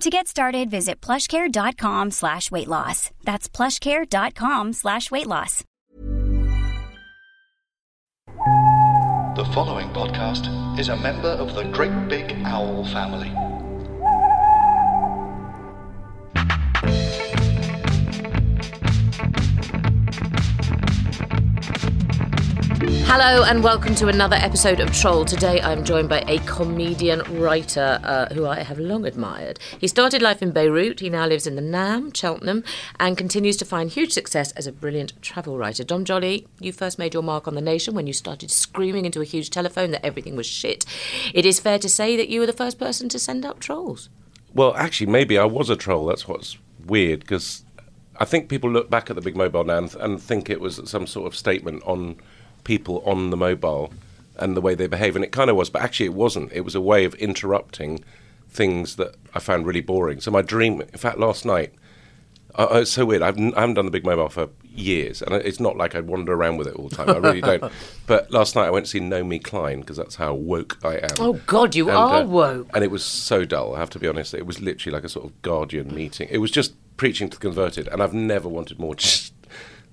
To get started, visit plushcare.com slash weight loss. That's plushcare.com slash weight loss. The following podcast is a member of the Great Big Owl family. Hello and welcome to another episode of Troll. Today I'm joined by a comedian writer uh, who I have long admired. He started life in Beirut, he now lives in the Nam, Cheltenham, and continues to find huge success as a brilliant travel writer. Dom Jolly, you first made your mark on the nation when you started screaming into a huge telephone that everything was shit. It is fair to say that you were the first person to send up trolls. Well, actually, maybe I was a troll. That's what's weird because I think people look back at the big mobile now and, and think it was some sort of statement on people on the mobile and the way they behave, and it kind of was, but actually it wasn't. It was a way of interrupting things that I found really boring. So my dream, in fact, last night, I, I- it's so weird. I've, n- I haven't done the big mobile for years, and it's not like I wander around with it all the time. I really don't. But last night I went to see Naomi Klein because that's how woke I am. Oh, God, you And, are uh, woke. And it was so dull, I have to be honest. It was literally like a sort of Guardian meeting. It was just preaching to the converted, and I've never wanted more. Just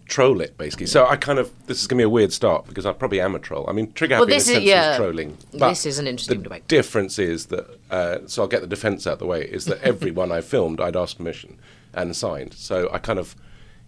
troll it, basically. So I kind of, this is going to be a weird start because I probably am a troll. I mean, trigger Well, happy in a this is- sense yeah. trolling. This is an interesting the debate. difference is that, uh, so I'll get the defence out of the way, is that everyone I filmed, I'd asked permission and signed. So I kind of,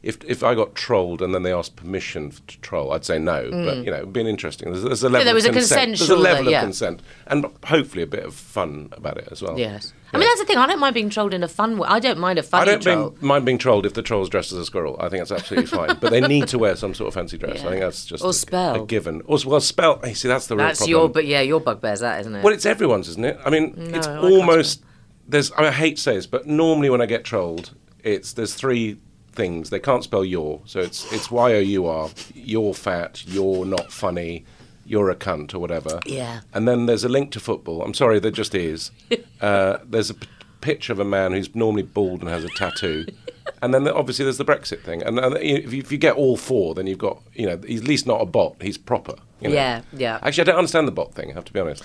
if if I got trolled and then they asked permission to troll, I'd say no. But you know, it'd been interesting. There's, there's a level Mm. there was of a consent. There's a level uh, yeah. of consent, and hopefully a bit of fun about it as well. Yes. I mean, that's the thing. I don't mind being trolled in a fun way. I don't mind a I funny don't troll. being, mind being trolled if the troll's dressed as a squirrel. I think that's absolutely fine. But they need to wear some sort of fancy dress. Yeah. I think that's just Or a, spell. a given. Or well, spell. You see, that's the real That's problem. your, but yeah, your bugbear's that, isn't it? Well, it's everyone's, isn't it? I mean, No, it's I almost. There's. I, mean, I hate to say this, but normally when I get trolled, it's there's three things. They can't spell your, so it's it's y o u r. You're fat. You're not funny. You're a cunt or whatever. Yeah. And then there's a link to football. I'm sorry, there just is. uh, there's a p- picture of a man who's normally bald and has a tattoo. And then obviously there's the Brexit thing, and, and if, you, if you get all four, then you've got you know he's at least not a bot, he's proper. you know. Yeah, yeah. Actually, I don't understand the bot thing. I have to be honest.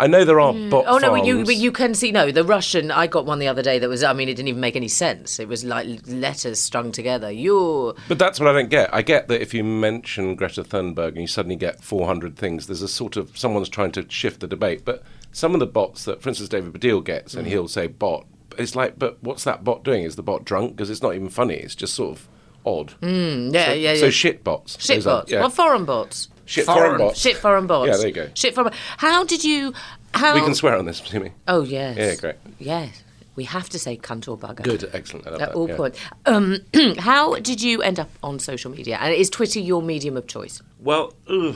I know there are bot Oh no, but you but you can see no the Russian. I got one the other day that was. I mean, it didn't even make any sense. It was like letters strung together. You. But that's what I don't get. I get that if you mention Greta Thunberg and you suddenly get 400 things, there's a sort of someone's trying to shift the debate. But some of the bots that, for instance, David Baddiel gets, Mm. and he'll say bot. It's like, but what's that bot doing? Is the bot drunk? Because it's not even funny. It's just sort of odd. Yeah, so, Mm, yeah, yeah. So shit bots. Shit are- bots. yeah. Well, foreign bots. Shit foreign bots. Shit foreign bots. Yeah, there you go. Shit foreign. How did you? How? We can swear on this, Jimmy. Oh yes. Yeah, great. Yes, we have to say cunt or bugger. Good, excellent. I At that, all yeah. points. Um, how did you end up on social media? And is Twitter your medium of choice? Well, ugh,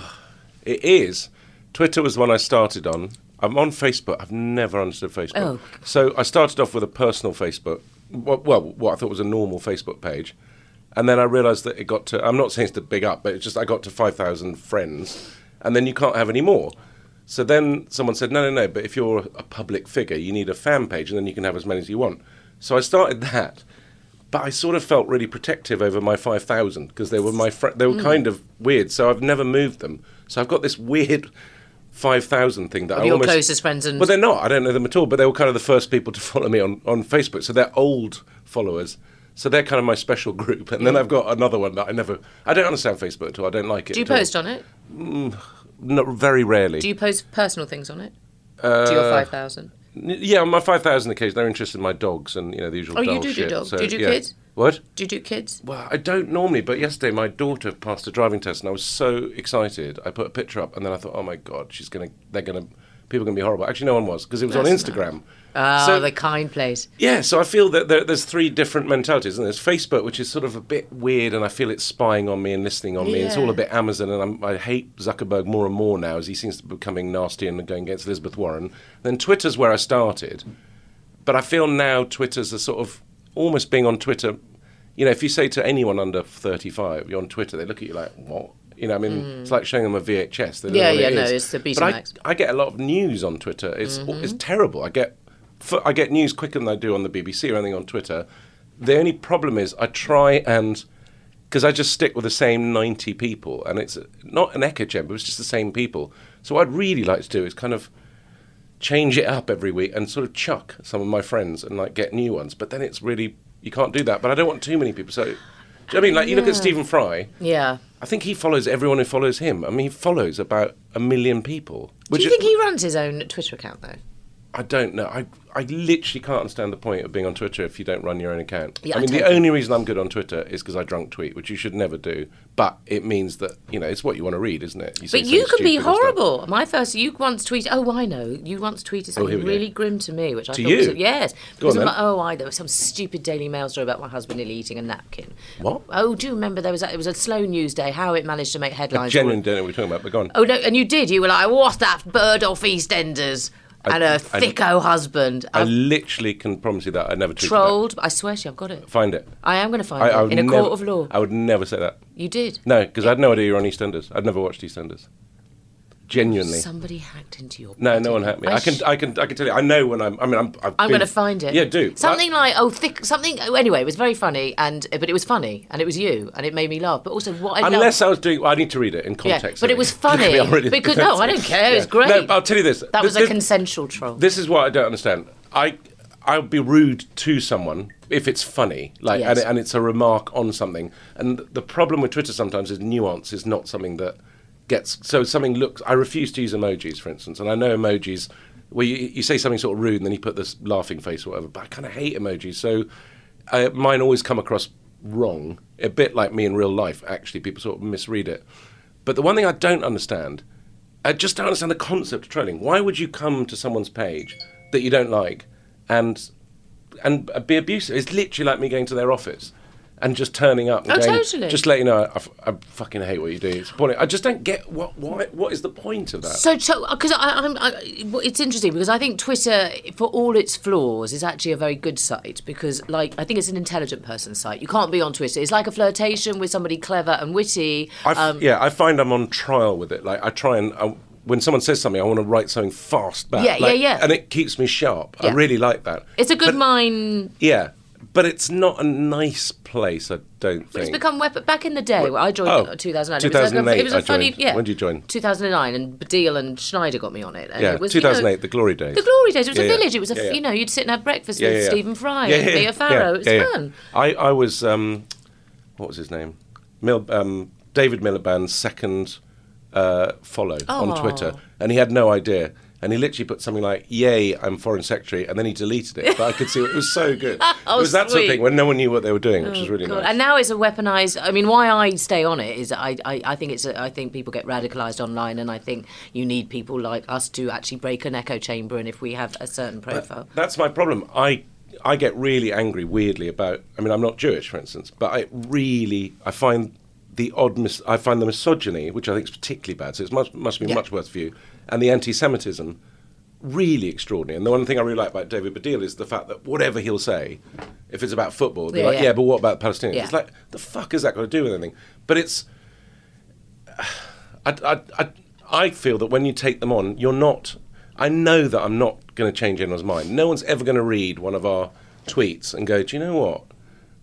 it is. Twitter was the one I started on. I'm on Facebook. I've never understood Facebook. Oh. So I started off with a personal Facebook. Well, well, what I thought was a normal Facebook page. And then I realised that it got to, I'm not saying it's to big up, but it's just I got to 5,000 friends. And then you can't have any more. So then someone said, no, no, no, but if you're a public figure, you need a fan page and then you can have as many as you want. So I started that. But I sort of felt really protective over my 5,000 because they were my fr- they were mm. kind of weird. So I've never moved them. So I've got this weird 5,000 thing that Of I your almost, closest friends and- Well, they're not. I don't know them at all. But they were kind of the first people to follow me on, on Facebook. So they're old followers. So they're kind of my special group. And then I've got another one that I never. I don't understand Facebook at all. I don't like it. Do you at all. post on it? Mm, not very rarely. Do you post personal things on it? Uh, to your five thousand. Yeah, on my 5,000 occasion, they're interested in my dogs and, you know, the usual Oh, you do do shit. dogs. So, Do you do yeah. kids? What? Do you do kids? Well, I don't normally, but yesterday my daughter passed a driving test, and I was so excited. I put a picture up, and then I thought, oh my god, she's gonna, they're gonna, people are gonna be horrible. Actually, no one was because it was on That's Instagram. Oh, So- the kind place. Yeah, so I feel that there, there's three different mentalities, and there's Facebook, which is sort of a bit weird, and I feel it's spying on me and listening on me. It's all a bit Amazon, and I'm, I hate Zuckerberg more and more now as he seems to be becoming nasty and going against Elizabeth Warren. Then Twitter's where I started, but I feel now Twitter's a sort of almost being on Twitter. You know, if you say to anyone under 35, you're on Twitter, they look at you like, what? You know, I mean, it's like showing them a VHS. They Mm. Yeah, yeah, it no, it's the But I, I get a lot of news on Twitter. It's Mm-hmm. it's terrible. I get f- I get news quicker than I do on the BBC or anything on Twitter. The only problem is I try and because I just stick with the same ninety people, and it's not an echo chamber. It's just the same people. So what I'd really like to do is kind of change it up every week and sort of chuck some of my friends and like get new ones. But then it's really you can't do that. But I don't want too many people. So. Do you know what I mean? Like, you look at Stephen Fry, Yeah. I think he follows everyone who follows him. I mean, he follows about a million people. Do you think he runs his own Twitter account though? I don't know. I I literally can't understand the point of being on Twitter if you don't run your own account. Yeah, I I mean, the totally- only reason I'm good on Twitter is because I drunk tweet, which you should never do. But it means that you know it's what you want to read, isn't it? say But you can be horrible. My first, you once tweeted. Oh, I know. You once tweeted Oh, something go. really grim to me, which I To thought was you? yes. Go on Because then. like, oh, I there was some stupid Daily Mail story about my husband nearly eating a napkin. What? Oh, do you remember there was a, it was a slow news day? How it managed to make I headlines. genuinely don't know what we're talking about. But go on. Oh no, and you did. You were like, "What's that bird off EastEnders?" I- And a I- thicko husband. I I've literally can promise you that I never trolled. I swear to you, I've got it. Find it. I am going to find I, I it in a court of law. I would never say that. You did. No, because I had no idea you were on EastEnders. I'd never watched EastEnders. Genuinely. Somebody hacked into your. No, no one hacked me. I, can, sh- I can, I can tell you. I know when I'm. I mean, I'm. I've I'm been- going to find it. Yeah, do something like oh thick something. Oh, anyway, it was very funny, and but it was funny, and it was you, and it made me laugh. But also, what I Unless loved, I was doing, well, I need to read it in yeah, context. but it was me, funny really because no, I don't care. It was Yeah. great. No, I'll tell you this. That was This- a consensual troll. This is what I don't understand. I I would be rude to someone if it's funny, like, Yes. and, and it's a remark on something. And the problem with Twitter sometimes is nuance is not something that gets. So something looks. I refuse to use emojis, for instance, and I know emojis where you, you say something sort of rude and then you put this laughing face or whatever. But I kind of hate emojis, so uh, mine always come across wrong. A bit like me in real life. Actually, people sort of misread it. But the one thing I don't understand I just don't understand the concept of trolling. Why would you come to someone's page that you don't like and and be abusive? It's literally like me going to their office and just turning up. And Oh, going, totally. Just let you know, I, I fucking hate what you do. It's appalling. I just don't get what why what is the point of that? So, because I, I'm, I, it's interesting because I think Twitter, for all its flaws, is actually a very good site because, like, I think it's an intelligent person's site. You can't be on Twitter. It's like a flirtation with somebody clever and witty. Um, yeah, I find I'm on trial with it. Like I try and. I, when someone says something, I want to write something fast back. Yeah, yeah, Like, yeah. And it keeps me sharp. I really like that. It's a good But- mind. Yeah, but it's not a nice place. I don't think. It's become weapon. Back in the day, where I joined Oh, in 2009. It was, a, 2008 it was a funny. Yeah. When did you join? 2009, and Baddiel and Schneider got me on it. And yeah, it was, you know, 2008, the glory days. the glory days. It was Yeah, a village. It was a, Yeah, you know, you'd sit and have breakfast with. Stephen Fry and yeah, Farrow. it was fun. I, I was, um, what was his name? Mil, um, David Miliband's second uh, follow on Twitter, and he had no idea. And he literally put something like, "Yay, I'm foreign secretary," and then he deleted it. But I could see it, it was so good. Oh, it was that sort of. Oh, thing when no one knew what they were doing, which was oh, really God. nice. And now it's a weaponized. I mean, why I stay on it is I, I, I think it's a, I think people get radicalized online, and I think you need people like us to actually break an echo chamber. And if we have a certain profile, That's my problem. I I get really angry, weirdly about. I mean, I'm not Jewish, for instance, but I really I find the odd. Mis- I find the misogyny, which I think is particularly bad. So it must must be Yeah. much worse for you, and the anti-Semitism, really extraordinary. And the one thing I really like about David Baddiel is the fact that whatever he'll say, if it's about football, they're Yeah, like, yeah. yeah. but what about the Palestinians? Yeah. It's like the fuck is that got to do with anything? But it's. I, I, I, I feel that when you take them on, you're not. I know that I'm not going to change anyone's mind. No one's ever going to read one of our tweets and go, "Do you know what?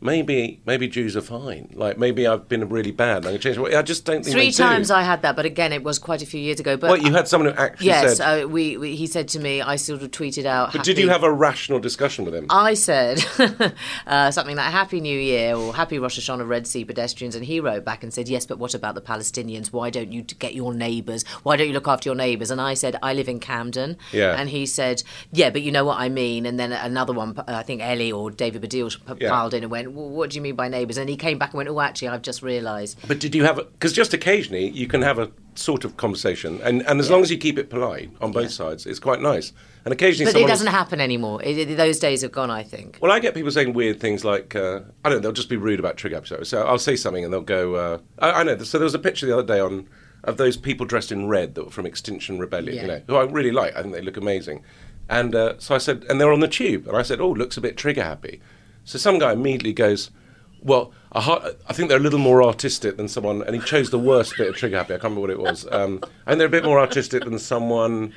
Maybe, maybe Jews are fine. Like maybe I've been really bad. I'm change." I just don't think three they do. times I had that, but again, it was quite a few years ago. But Well, you had someone who actually yes, said. uh, we, we he said to me, I sort of tweeted out. but did you have a rational discussion with him? I said uh, something like "Happy New Year" or "Happy Rosh Hashanah, Red Sea pedestrians," and he wrote back and said, "Yes, but what about the Palestinians? Why don't you get your neighbours? Why don't you look after your neighbours?" And I said, "I live in Camden." Yeah. And he said, "Yeah, but you know what I mean." And then another one, I think Ellie or David Baddiel p- Yeah. piled in and went, "Well, what do you mean by neighbours? And he came back and went, "Oh, actually, I've just realised. But did you have because just occasionally you can have a sort of conversation, and, and as long as you keep it polite on both sides, it's quite nice. And occasionally, But it doesn't happen anymore. It, it- those days have gone, I think. Well, I get people saying weird things like, uh, I don't know, they'll just be rude about Trigger episodes. So I'll say something and they'll go, uh, I, I know. So there was a picture the other day on of those people dressed in red that were from Extinction Rebellion, Yeah. you know, who I really like. I think they look amazing. And uh, so I said, and they're on the tube. And I said, oh, looks a bit trigger happy. So some guy immediately goes, well, har- I think they're a little more artistic than someone, and he chose the worst bit of trigger happy. I can't remember what it was. Um, and they're a bit more artistic than someone.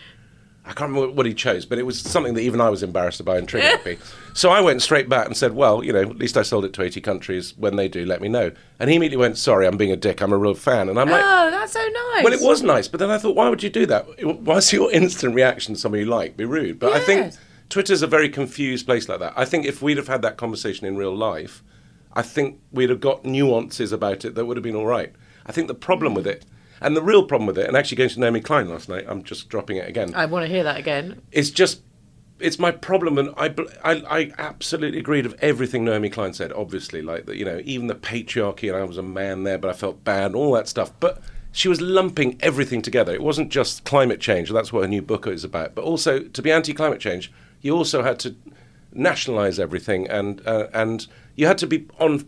I can't remember what he chose, but it was something that even I was embarrassed about and trigger happy. So I went straight back and said, "Well, you know, at least I sold it to 80 countries. When they do, let me know." And he immediately went, "Sorry, I'm being a dick. I'm a real fan." And I'm like, Oh, that's so nice. "Well, it was nice, but then I thought, why would you do that? Why's your instant reaction to somebody you like be rude?" But I think Yes. Twitter's a very confused place like that. I think if we'd have had that conversation in real life, I think we'd have got nuances about it that would have been all right. I think the problem with it, and the real problem with it, and actually going to Naomi Klein last night, I'm just dropping it again I want to hear that again. it's just it's my problem and I, I I absolutely agreed with everything Naomi Klein said obviously like that you know even the patriarchy and I was a man there but I felt bad and all that stuff but she was lumping everything together it wasn't just climate change that's what her new book is about but also to be anti-climate change you also had to nationalize everything and uh, and you had to be on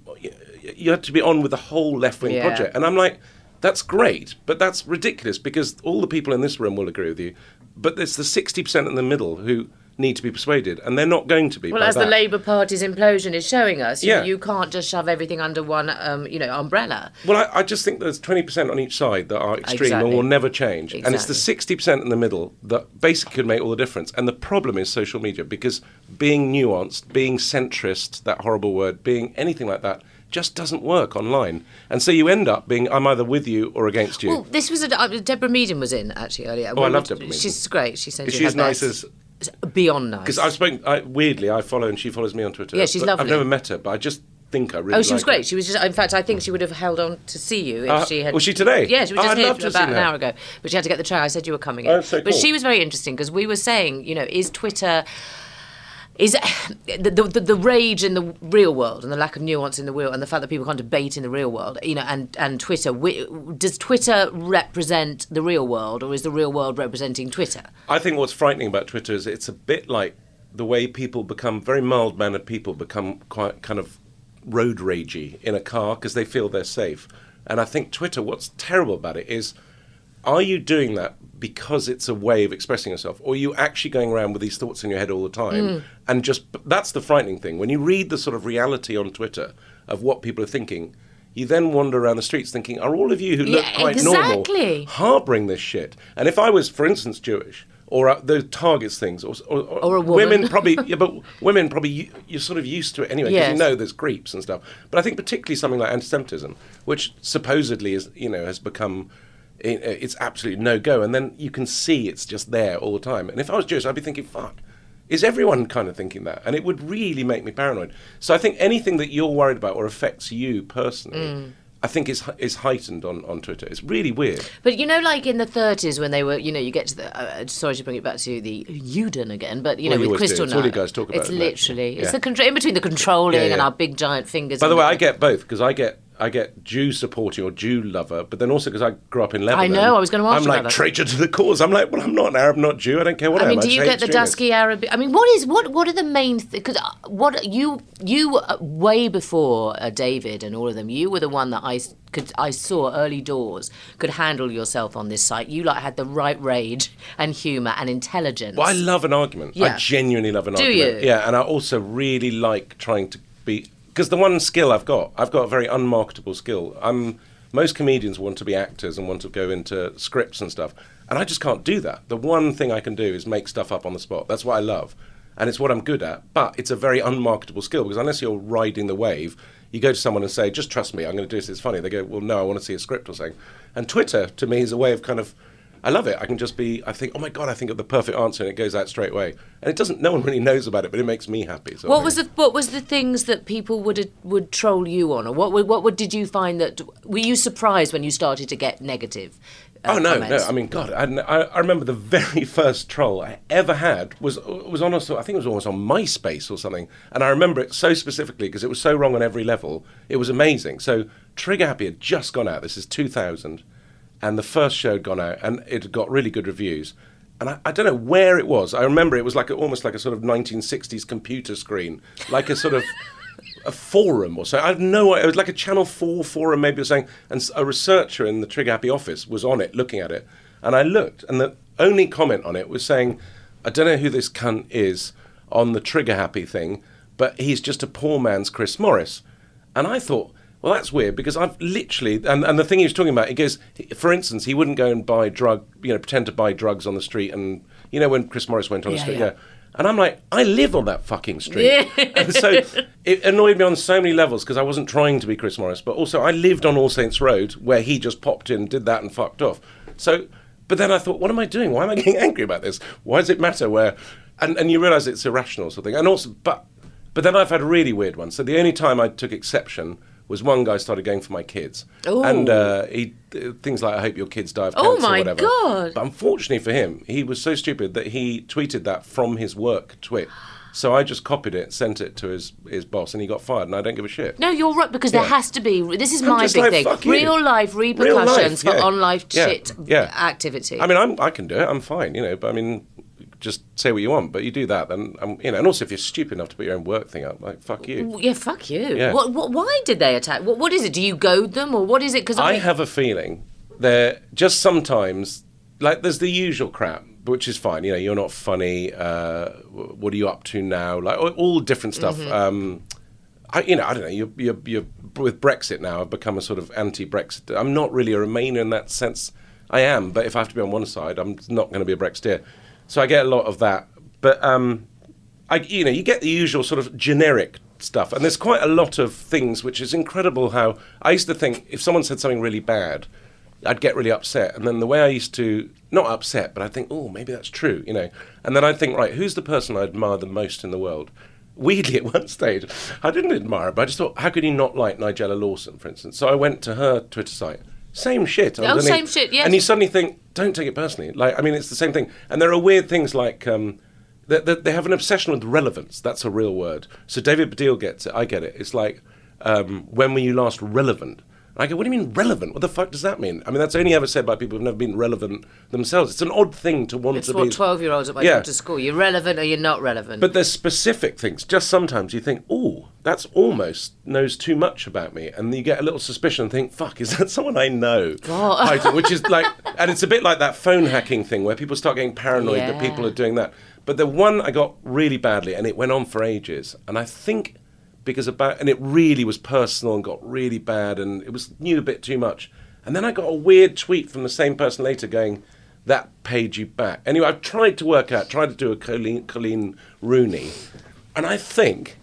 you had to be on with the whole left-wing Yeah. project and I'm like that's great, but that's ridiculous because all the people in this room will agree with you. But there's the 60% in the middle who need to be persuaded, and they're not going to be. Well, as the. Labour Party's implosion is showing us, you, Yeah. you can't just shove everything under one, um, you know, umbrella. Well, I, I just think there's 20% on each side that are extreme Exactly. and will never change. And it's the 60% in the middle that basically could make all the difference. And the problem is social media because being nuanced, being centrist, that horrible word, being anything like that, just doesn't work online. And so you end up being, I'm either with you or against you. Well, this was a uh, Deborah Meaden was in actually earlier. Oh, I love Deborah Meaden. She's great. She says Is you she her as nice best. as beyond nice. Because I've spoken, I, weirdly, I follow and she follows me on Twitter. Yeah, she's lovely. I've never met her, but I just think I really Oh, she was like her. great. She was just. In fact, I think she would have held on to see you if Uh, she had. was she today? Yeah, she was Oh, just I'd here about an hour ago. But she had to get the train. I said you were coming in. Oh, so But she was very interesting because we were saying, you know, is Twitter. Is the, the, the, rage in the real world and the lack of nuance in the real and the fact that people can't debate in the real world, you know, and, and Twitter, wi- does Twitter represent the real world or is the real world representing Twitter? I think what's frightening about Twitter is it's a bit like the way people become very mild mannered people become quite kind of road ragey in a car because they feel they're safe. And I think Twitter, what's terrible about it is are you doing that because it's a way of expressing yourself or are you actually going around with these thoughts in your head all the time and just that's the frightening thing when you read the sort of reality on twitter of what people are thinking you then wander around the streets thinking are all of you who look Yeah, quite exactly. normal harboring this shit and if i was for instance jewish or uh, those targets things or, or, Or a woman. women probably yeah but women probably you, you're sort of used to it anyway because Yes. you know there's creeps and stuff but i think particularly something like anti-semitism which supposedly is you know has become i- it's absolutely no go and then you can see it's just there all the time and if i was jewish i'd be thinking fuck is everyone kind of thinking that and it would really make me paranoid so i think anything that you're worried about or affects you personally Mm. i think is is heightened on, on twitter it's really weird But you know, like in the 30s when they were, you know, you get to the. Uh, sorry to bring it back to the Uden again, but you know, Well, you with. Crystal It's all you guys talk about, It's isn't it? literally, it's Yeah. the control in between the controlling Yeah, yeah. and our big giant fingers. by the way i get both because i get I get Jew supporting or Jew lover, but then also because I grew up in Lebanon. I know, I was gonna ask you. I'm you like about traitor to the cause. I'm like, well, I'm not an Arab, not Jew. I don't care what I, am I mean, am. do just you get the dusky Arabic? I mean, what is what? What are the main? Because what you you uh, way before uh, David and all of them, you were the one that I could I saw early doors could handle yourself on this site. You like had the right rage and humour and intelligence. Well, I love an argument. Yeah. I genuinely love an Do argument. you? Yeah, and I also really like trying to be because the one skill I've got, I've got a very unmarketable skill. I'm most comedians want to be actors and want to go into scripts and stuff, and I just can't do that. The one thing I can do is make stuff up on the spot. That's what I love, and it's what I'm good at. But it's a very unmarketable skill because unless you're riding the wave. You go to someone and say, "Just trust me, I'm going to do this. It's funny." They go, "Well, no, I want to see a script or something." And Twitter, to me, is a way of kind of I love it. I can just be. I think, oh my god, I think of the perfect answer, and it goes out straight away. And it doesn't. No one really knows about it, but it makes me happy. So What was the what was the things that people would would troll you on, or what would- what did you find that were you surprised when you started to get negative uh, Oh no, comments. no! I mean, God, I, I remember the very first troll I ever had was was on also, I think it was almost on MySpace or something, and I remember it so specifically because it was so wrong on every level. It was amazing. So Trigger Happy had just gone out. This is 2000, and the first show had gone out, and it got really good reviews. And I, I don't know where it was. I remember it was like a, almost like a sort of 1960s computer screen, like a sort of a forum or so. I have no idea. It was like a Channel 4 forum, maybe or something. And a researcher in the Trigger Happy office was on it, looking at it. And I looked, and the only comment on it was saying, I don't know who this cunt is on the Trigger Happy thing, but he's just a poor man's Chris Morris. And I thought, well, that's weird because I've literally, and, and the thing he was talking about, he goes, for instance, he wouldn't go and buy drug, you know, pretend to buy drugs on the street. And, you know, when Chris Morris went on the street, yeah. yeah. And I'm like, I live on that fucking street. Yeah. and so it annoyed me on so many levels because I wasn't trying to be Chris Morris, but also I lived on All Saints Road where he just popped in, did that, and fucked off. So, but then I thought, what am I doing? Why am I getting angry about this? Why does it matter where? And, and you realise it's irrational sort of thing. And also, but but then I've had really weird ones. So the only time I took exception was one guy started going for my kids, Ooh. and uh, he uh, things like "I hope your kids die of Oh my or whatever. God. But unfortunately for him, he was so stupid that he tweeted that from his work twit. So I just copied it, sent it to his, his boss, and he got fired. And I don't give a shit. No, you're right because there has to be. This is I'm my big like, thing. Real life Real repercussions life, for on life Yeah, shit yeah. activity. I mean, I'm, I can do it. I'm fine, you know. But I mean, just say what you want. But you do that, then um, you know. And also, if you're stupid enough to put your own work thing up, like fuck you. yeah, fuck you. Yeah. What, what, why did they attack? What, what is it? Do you goad them or what is it? Because I have a feeling they're just sometimes like there's the usual crap, which is fine. You know, you're not funny. Uh, what are you up to now? Like all, all different stuff. Um, I, you know, I don't know. You're, you're, you're with Brexit now. I've become a sort of anti-Brexit. I'm not really a Remainer in that sense. I am, but if I have to be on one side, I'm not going to be a Brexiteer. So I get a lot of that. But um, I, you know, you get the usual sort of generic stuff, and there's quite a lot of things, which is incredible. How I used to think if someone said something really bad, I'd get really upset, and then the way I used to not upset, but I think, oh, maybe that's true, you know, and then I'd think, right, who's the person I admire the most in the world? Weirdly, at one stage, I didn't admire her, but I just thought, how could you not like Nigella Lawson, for instance? So I went to her Twitter site. Same shit. Oh, same shit, yes. And you suddenly think, don't take it personally. Like, I mean, it's the same thing. And there are weird things like um, they, they, they have an obsession with relevance. That's a real word. So David Baddiel gets it. I get it. It's like, um, when were you last relevant? And I go, what do you mean relevant? What the fuck does that mean? I mean, that's only ever said by people who've never been relevant themselves. It's an odd thing to want It's to what be. 12 year olds at my Yeah. daughter's school. You're relevant or you're not relevant. But there's specific things. Just sometimes you think, oh, that's almost knows too much about me, and you get a little suspicion and think, fuck, is that someone I know? Which is like, and it's a bit like that phone hacking thing where people start getting paranoid that people are doing that. But the one I got really badly, and it went on for ages, and I think because about, and it really was personal and got really bad, and it was knew a bit too much. And then I got a weird tweet from the same person later going, that paid you back. Anyway, I've tried to work out, tried to do a Coleen, Coleen Rooney, and I think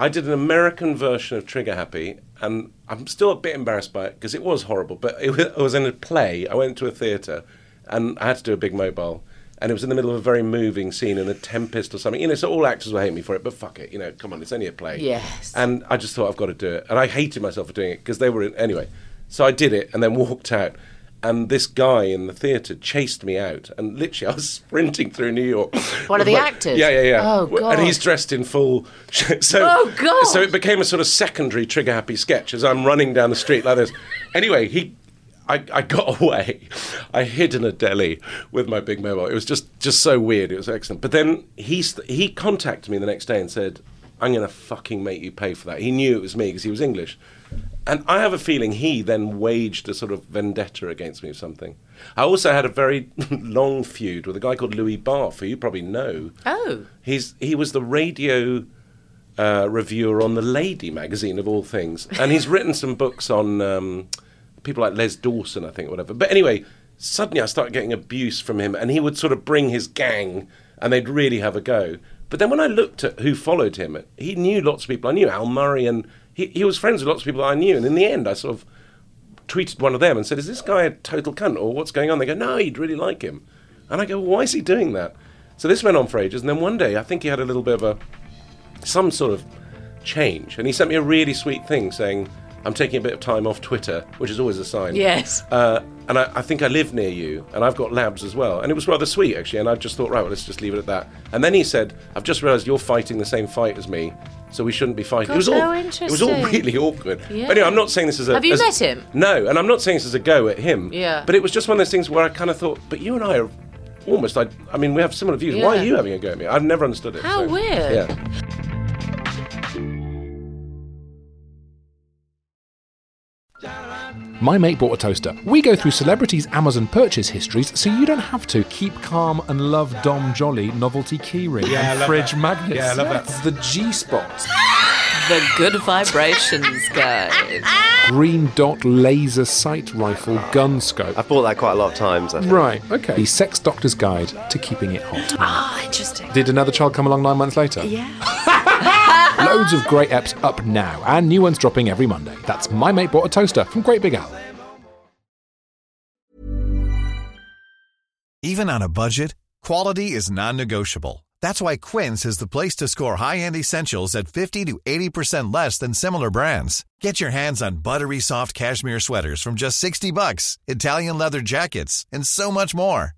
I did an American version of Trigger Happy, and I'm still a bit embarrassed by it because it was horrible. But it was, it was in a play. I went to a theatre, and I had to do a big mobile, and it was in the middle of a very moving scene in a tempest or something. You know, so all actors will hate me for it, but fuck it. You know, come on, it's only a play. Yes. And I just thought I've got to do it, and I hated myself for doing it because they were in, anyway. So I did it, and then walked out. And this guy in the theatre chased me out, and literally I was sprinting through New York. One of the my- actors? Yeah, yeah, yeah. Oh, God. And he's dressed in full. So, Oh, God. So it became a sort of secondary trigger happy sketch as I'm running down the street like this. Anyway, he. I, I got away. I hid in a deli with my big mobile. It was just, just so weird. It was excellent. But then he he contacted me the next day and said, "I'm going to fucking make you pay for that." He knew it was me because he was English, and I have a feeling he then waged a sort of vendetta against me or something. I also had a very long feud with a guy called Louis Barfe, who you probably know. oh. He's he was the radio uh, reviewer on the Lady magazine of all things, and he's written some books on um, people like Les Dawson, I think, or whatever. But anyway, suddenly I started getting abuse from him, and he would sort of bring his gang, and they'd really have a go. But then when I looked at who followed him, he knew lots of people. I knew Al Murray, and he, he was friends with lots of people I knew. And in the end, I sort of tweeted one of them and said, "Is this guy a total cunt, or what's going on?" They go, "No, you'd really like him." And I go, well, "Why is he doing that?" So this went on for ages, and then one day I think he had a little bit of a some sort of change, and he sent me a really sweet thing saying, I'm taking a bit of time off Twitter, which is always a sign. Yes. Uh, and I, I think I live near you, and I've got labs as well. And it was rather sweet, actually. And I just thought, right, well, let's just leave it at that. And then he said, I've just realised you're fighting the same fight as me, so we shouldn't be fighting. God, it was all how it was all really awkward. Yeah. But anyway, I'm not saying this as a. Have you as- met him? No, and I'm not saying this as a go at him. Yeah. But it was just one of those things where I kind of thought, but you and I are almost. I, I mean, we have similar views. Why are you having a go at me? I've never understood it. How so, weird. Yeah. My mate bought a toaster. We go through celebrities' Amazon purchase histories so you don't have to. Keep calm and love Dom Jolly novelty keyring Yeah, I and love fridge that. magnets. Yeah, I love that. The G spot. The good vibrations, guys. Green dot laser sight rifle gun scope. I've bought that quite a lot of times. I think. Right, okay. The Sex Doctor's Guide to Keeping It Hot. Ah, interesting. Did another child come along nine months later? Yeah. Loads of great apps up now, and new ones dropping every Monday. That's My Mate Bought a Toaster from Great Big Owl. Even on a budget, quality is non-negotiable. That's why Quince is the place to score high-end essentials at 50 to 80% less than similar brands. Get your hands on buttery soft cashmere sweaters from just 60 bucks, Italian leather jackets, and so much more.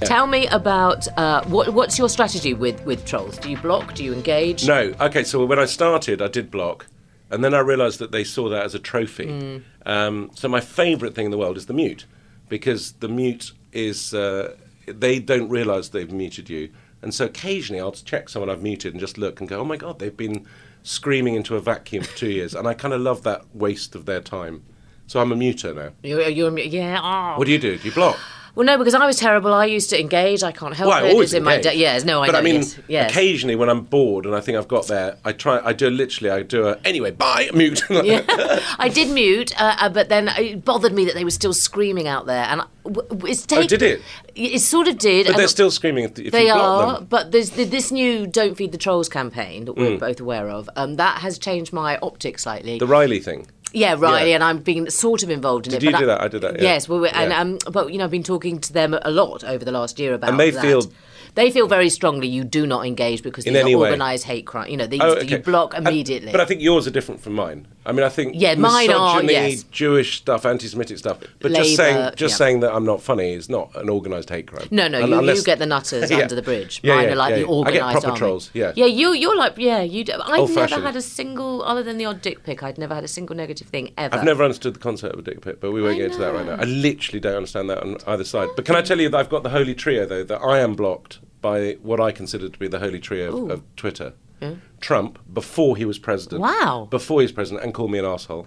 Tell me about uh, what, what's your strategy with, with trolls? Do you block? Do you engage? No, okay. So when I started, I did block, and then I realised that they saw that as a trophy. Mm. Um, so my favourite thing in the world is the mute, because the mute is uh, they don't realise they've muted you, and so occasionally I'll check someone I've muted and just look and go, oh my god, they've been screaming into a vacuum for two years, and I kind of love that waste of their time. So I'm a muter now. You're, you're, yeah. Oh. What do you do? Do you block? Well, no, because I was terrible. I used to engage. I can't help Well, I it. always It's in my engage. da- yes, no, I but know. I mean, yes, yes. occasionally when I'm bored and I think I've got there, I try. I do literally. I do a anyway. Bye. Mute. Yeah. I did mute, uh, uh, but then it bothered me that they were still screaming out there, and I- w- w- it's Oh, take- did it? It sort of did. But they're still screaming if, if They are, them. but there's th- this new "Don't Feed the Trolls" campaign that we're Mm. both aware of. Um, that has changed my optics slightly. The Riley thing. Yeah, Riley, Yeah. and I'm being sort of involved in Did it. Did you do that? I did that, yeah. Yes, well, we and Yeah. um, but you know, I've been talking to them a lot over the last year about And they that. feel- They feel very strongly you do not engage because In are organised hate crime. You know, they, Oh, you block immediately. but I think yours are different from mine. I mean, I think Yeah, mine are, yes. Jewish stuff, anti-Semitic stuff. But just saying, just yeah. saying that I'm not funny is not an organised hate crime. No, no, Un- you, you get the nutters Yeah. under the bridge. Yeah, Mine yeah, are like the yeah. I organised get proper army. trolls, yeah. yeah. You, you're like, yeah, you. Do, I've never Old-fashioned. had a single, other than the odd dick pic. I'd never had a single negative thing ever. I've never understood the concept of a dick pic, but we won't get into that right now. I literally don't understand that on either side. But can I tell you that I've got the holy trio, though, that I am blocked by what I consider to be the holy trio of, of Twitter. Trump, before he was president. Wow. Before he was president, and called me an asshole.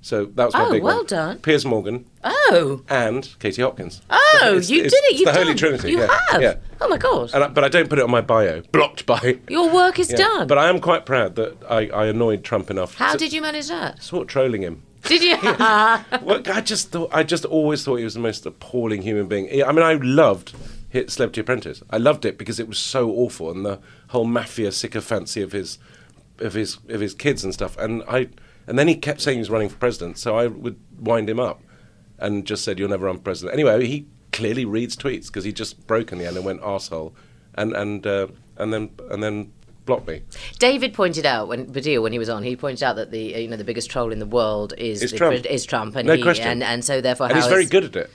So that was my Oh, big well one. done. Piers Morgan Oh, and Katie Hopkins. oh, It's- you it's- did it. You've the Holy. Trinity. You yeah, have. Yeah. Oh my god. And I, but I don't put it on my bio. Blocked by. Your work is Yeah. done. But I am quite proud that I, I annoyed Trump enough. How to, did you manage that? Sort of trolling him. Did you? well, I just thought I just always thought he was the most appalling human being. I mean, I loved hit Celebrity Apprentice. I loved it because it was so awful and the whole mafia sycophancy of his of his of his kids and stuff. And I and then he kept saying he was running for president, so I would wind him up and just said, "You'll never run for president." Anyway, he clearly reads tweets because he just broke in the end and went arsehole and and uh, and then and then blocked me. David pointed out when Baddiel, when he was on, he pointed out that the uh, you know the biggest troll in the world is the Trump. is Trump, and No he, question. and and so therefore And he's very good at it.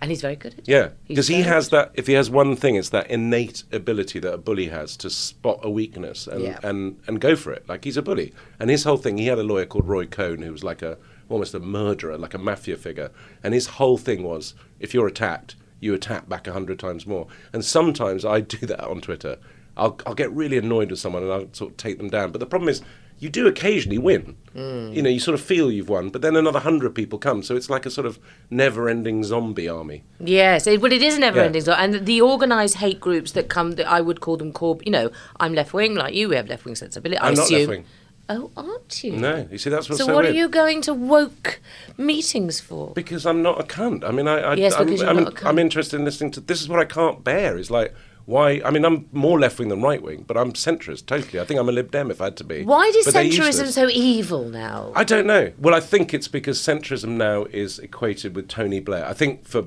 And he's very good at it. Yeah, because he has that. If he has one thing, it's that innate ability that a bully has to spot a weakness and Yeah. and and go for it. Like he's a bully, and his whole thing. He had a lawyer called Roy Cohn who was like a almost a murderer, like a mafia figure, and his whole thing was if you're attacked, you attack back a hundred times more. And sometimes I do that on Twitter. I'll I'll get really annoyed with someone and I'll sort of take them down. But the problem is. You do occasionally win. Mm. You know, you sort of feel you've won, but then another hundred people come, so it's like a sort of never-ending zombie army. Yes, it, well, it is a never Yeah. and the organised hate groups that come, that I would call them corp. You know, I'm left wing like you. We have left wing sensibility. I I'm not assume. left-wing. Oh, aren't you? No, you see, that's what's So, so, what weird. are you going to woke meetings for? Because I'm not a cunt. I mean, I, I, Yes, I'm, because you're I'm, not a cunt. I'm interested in listening to. This is what I can't bear. Is like why? I mean, I'm more left wing than right wing, but I'm centrist totally. I think I'm a Lib Dem if I had to be. Why is centrism so evil now? I don't know. Well, I think it's because centrism now is equated with Tony Blair. I think for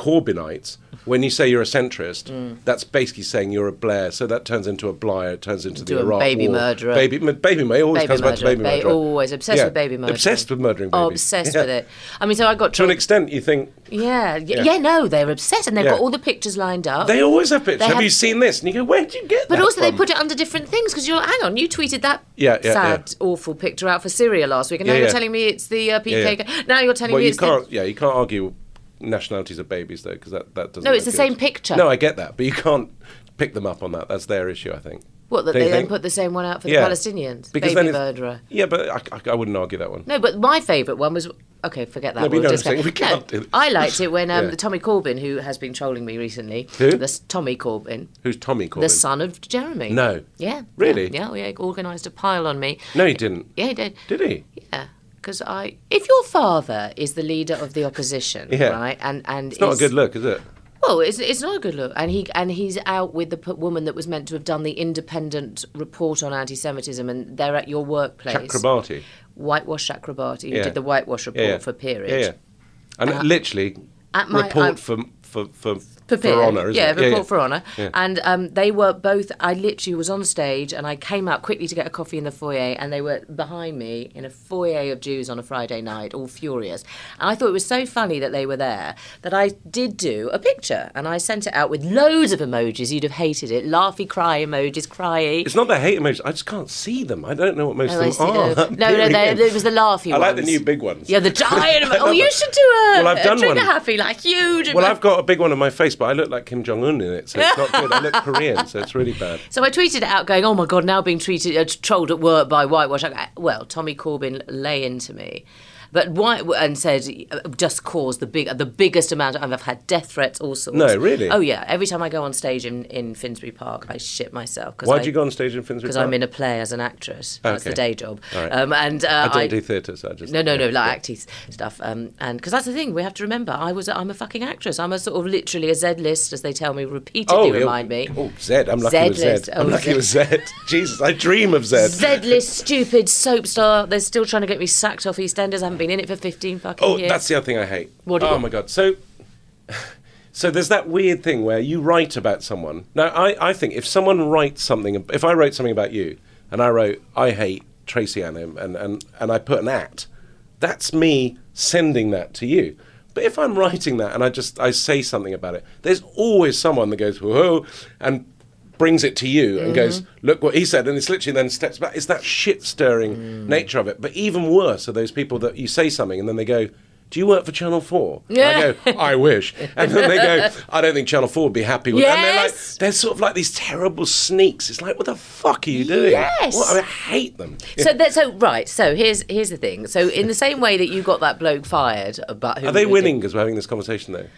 Corbynites, when you say you're a centrist, Mm. that's basically saying you're a Blair. So that turns into a Blair, it turns into Into the a Iraq baby War. murderer. Baby, baby, murderer. Always Baby comes back to murderer. baby Ba- murderer. always obsessed Yeah. with baby murder. Obsessed with murdering Oh, babies. obsessed Yeah. with it. I mean, so I got To an extent, you think Yeah, yeah, Yeah. no, they're obsessed, and they've got all the pictures lined up. they always have pictures. Have, have- you seen this? And you go, where did you get that? But also, they put it under different things because you're. Hang on, you tweeted that sad, awful picture out for Syria last week, and now you're telling me it's the uh, Yeah, PKK. yeah. Now you're telling well, me you it's can't. the. Yeah, you can't argue nationalities of babies though, because that that doesn't. No, it's the same picture. No, I get that, but you can't pick them up on that. That's their issue, I think. What that Don't they then think? put the same one out for Yeah. the Palestinians? Because baby then it's- murderer. Yeah, but I, I, I wouldn't argue that one. No, but my favourite one was okay. Forget that. No, but you know what I'm discuss- saying, we can't do it. I liked it when um, Yeah. the Tommy Corbyn, who has been trolling me recently, Who? This Tommy Corbyn, Who's Tommy Corbyn? the son of Jeremy. No. Yeah. Really? Yeah. Yeah. He organised a pile on me. No, he didn't. Yeah, he did. Did he? Yeah. Because I, if your father is the leader of the opposition, Yeah. right, and and It's not a good look, is it? Well, it's, it's not a good look, and he and he's out with the p- woman that was meant to have done the independent report on anti-Semitism, and they're at your workplace. Chakrabarti. Whitewash Chakrabarti, who Yeah. did the whitewash report Yeah, yeah. for Peerage. Yeah. And literally, at my- report I'm- for, for, for, For, for honour, yeah, report for honour. Yeah. And um, they were both. I literally was on stage, and I came out quickly to get a coffee in the foyer, and they were behind me in a foyer of Jews on a Friday night, all furious. And I thought it was so funny that they were there that I did do a picture, and I sent it out with loads of emojis. You'd have hated it, laughy cry emojis, cryy. It's not the hate emojis. I just can't see them. I don't know what most Oh, of them are. No, no, they, it was the laughy I like the new big ones. Yeah, the giant. Oh, you should do a, Well, I've done a trigger one. happy, like huge. Well, I've got a big one on my face, but I look like Kim Jong Un in it, so it's not good. I look Korean, so it's really bad. So I tweeted it out, going, "Oh my god, now being treated uh, trolled at work by whitewash." I well, Tommy Corbyn lay into me, but white and said uh, just caused the big, the biggest amount. Of, I've had death threats, all sorts. No, really? Oh yeah. Every time I go on stage in, in Finsbury Park, I shit myself. Cause Why'd I- you go on stage in Finsbury Because I'm in a play as an actress. That's the day job. Right. Um, and uh, I don't do theatre, so I just no, no, no, yeah, like yeah. acting stuff. Um, and because that's the thing, we have to remember, I was, I'm a fucking actress. I'm a sort of literally a Z list, as they tell me repeatedly. yeah. remind me. Oh, Zed. I'm lucky with Zed-list. Zed. I'm Oh, lucky with Zed. Jesus, I dream of Zed. Z-list, stupid soap star. They're still trying to get me sacked off EastEnders. I haven't been in it for 15 fucking Oh, years. that's the other thing I hate. What oh my god. So, so there's that weird thing where you write about someone. Now, I, I think if someone writes something, if I wrote something about you, and I wrote I hate Tracy Annam, and and and I put an at, that's me sending that to you. But if I'm writing that and I just I say something about it, there's always someone that goes whoa and brings it to you and mm-hmm. goes, look what he said, and it's literally then steps back. It's that shit stirring mm. nature of it. But even worse are those people that you say something and then they go, do you work for Channel 4? And I Yeah. go, I wish. And then they go, I don't think Channel 4 would be happy with it. And they're like, Yes. they're sort of like these terrible sneaks. It's like, what the fuck are you doing? Yes. What- I, mean, I hate them. So that so right. So here's here's the thing. So in the same way that you got that bloke fired, about who Are they winning because we're having this conversation, though?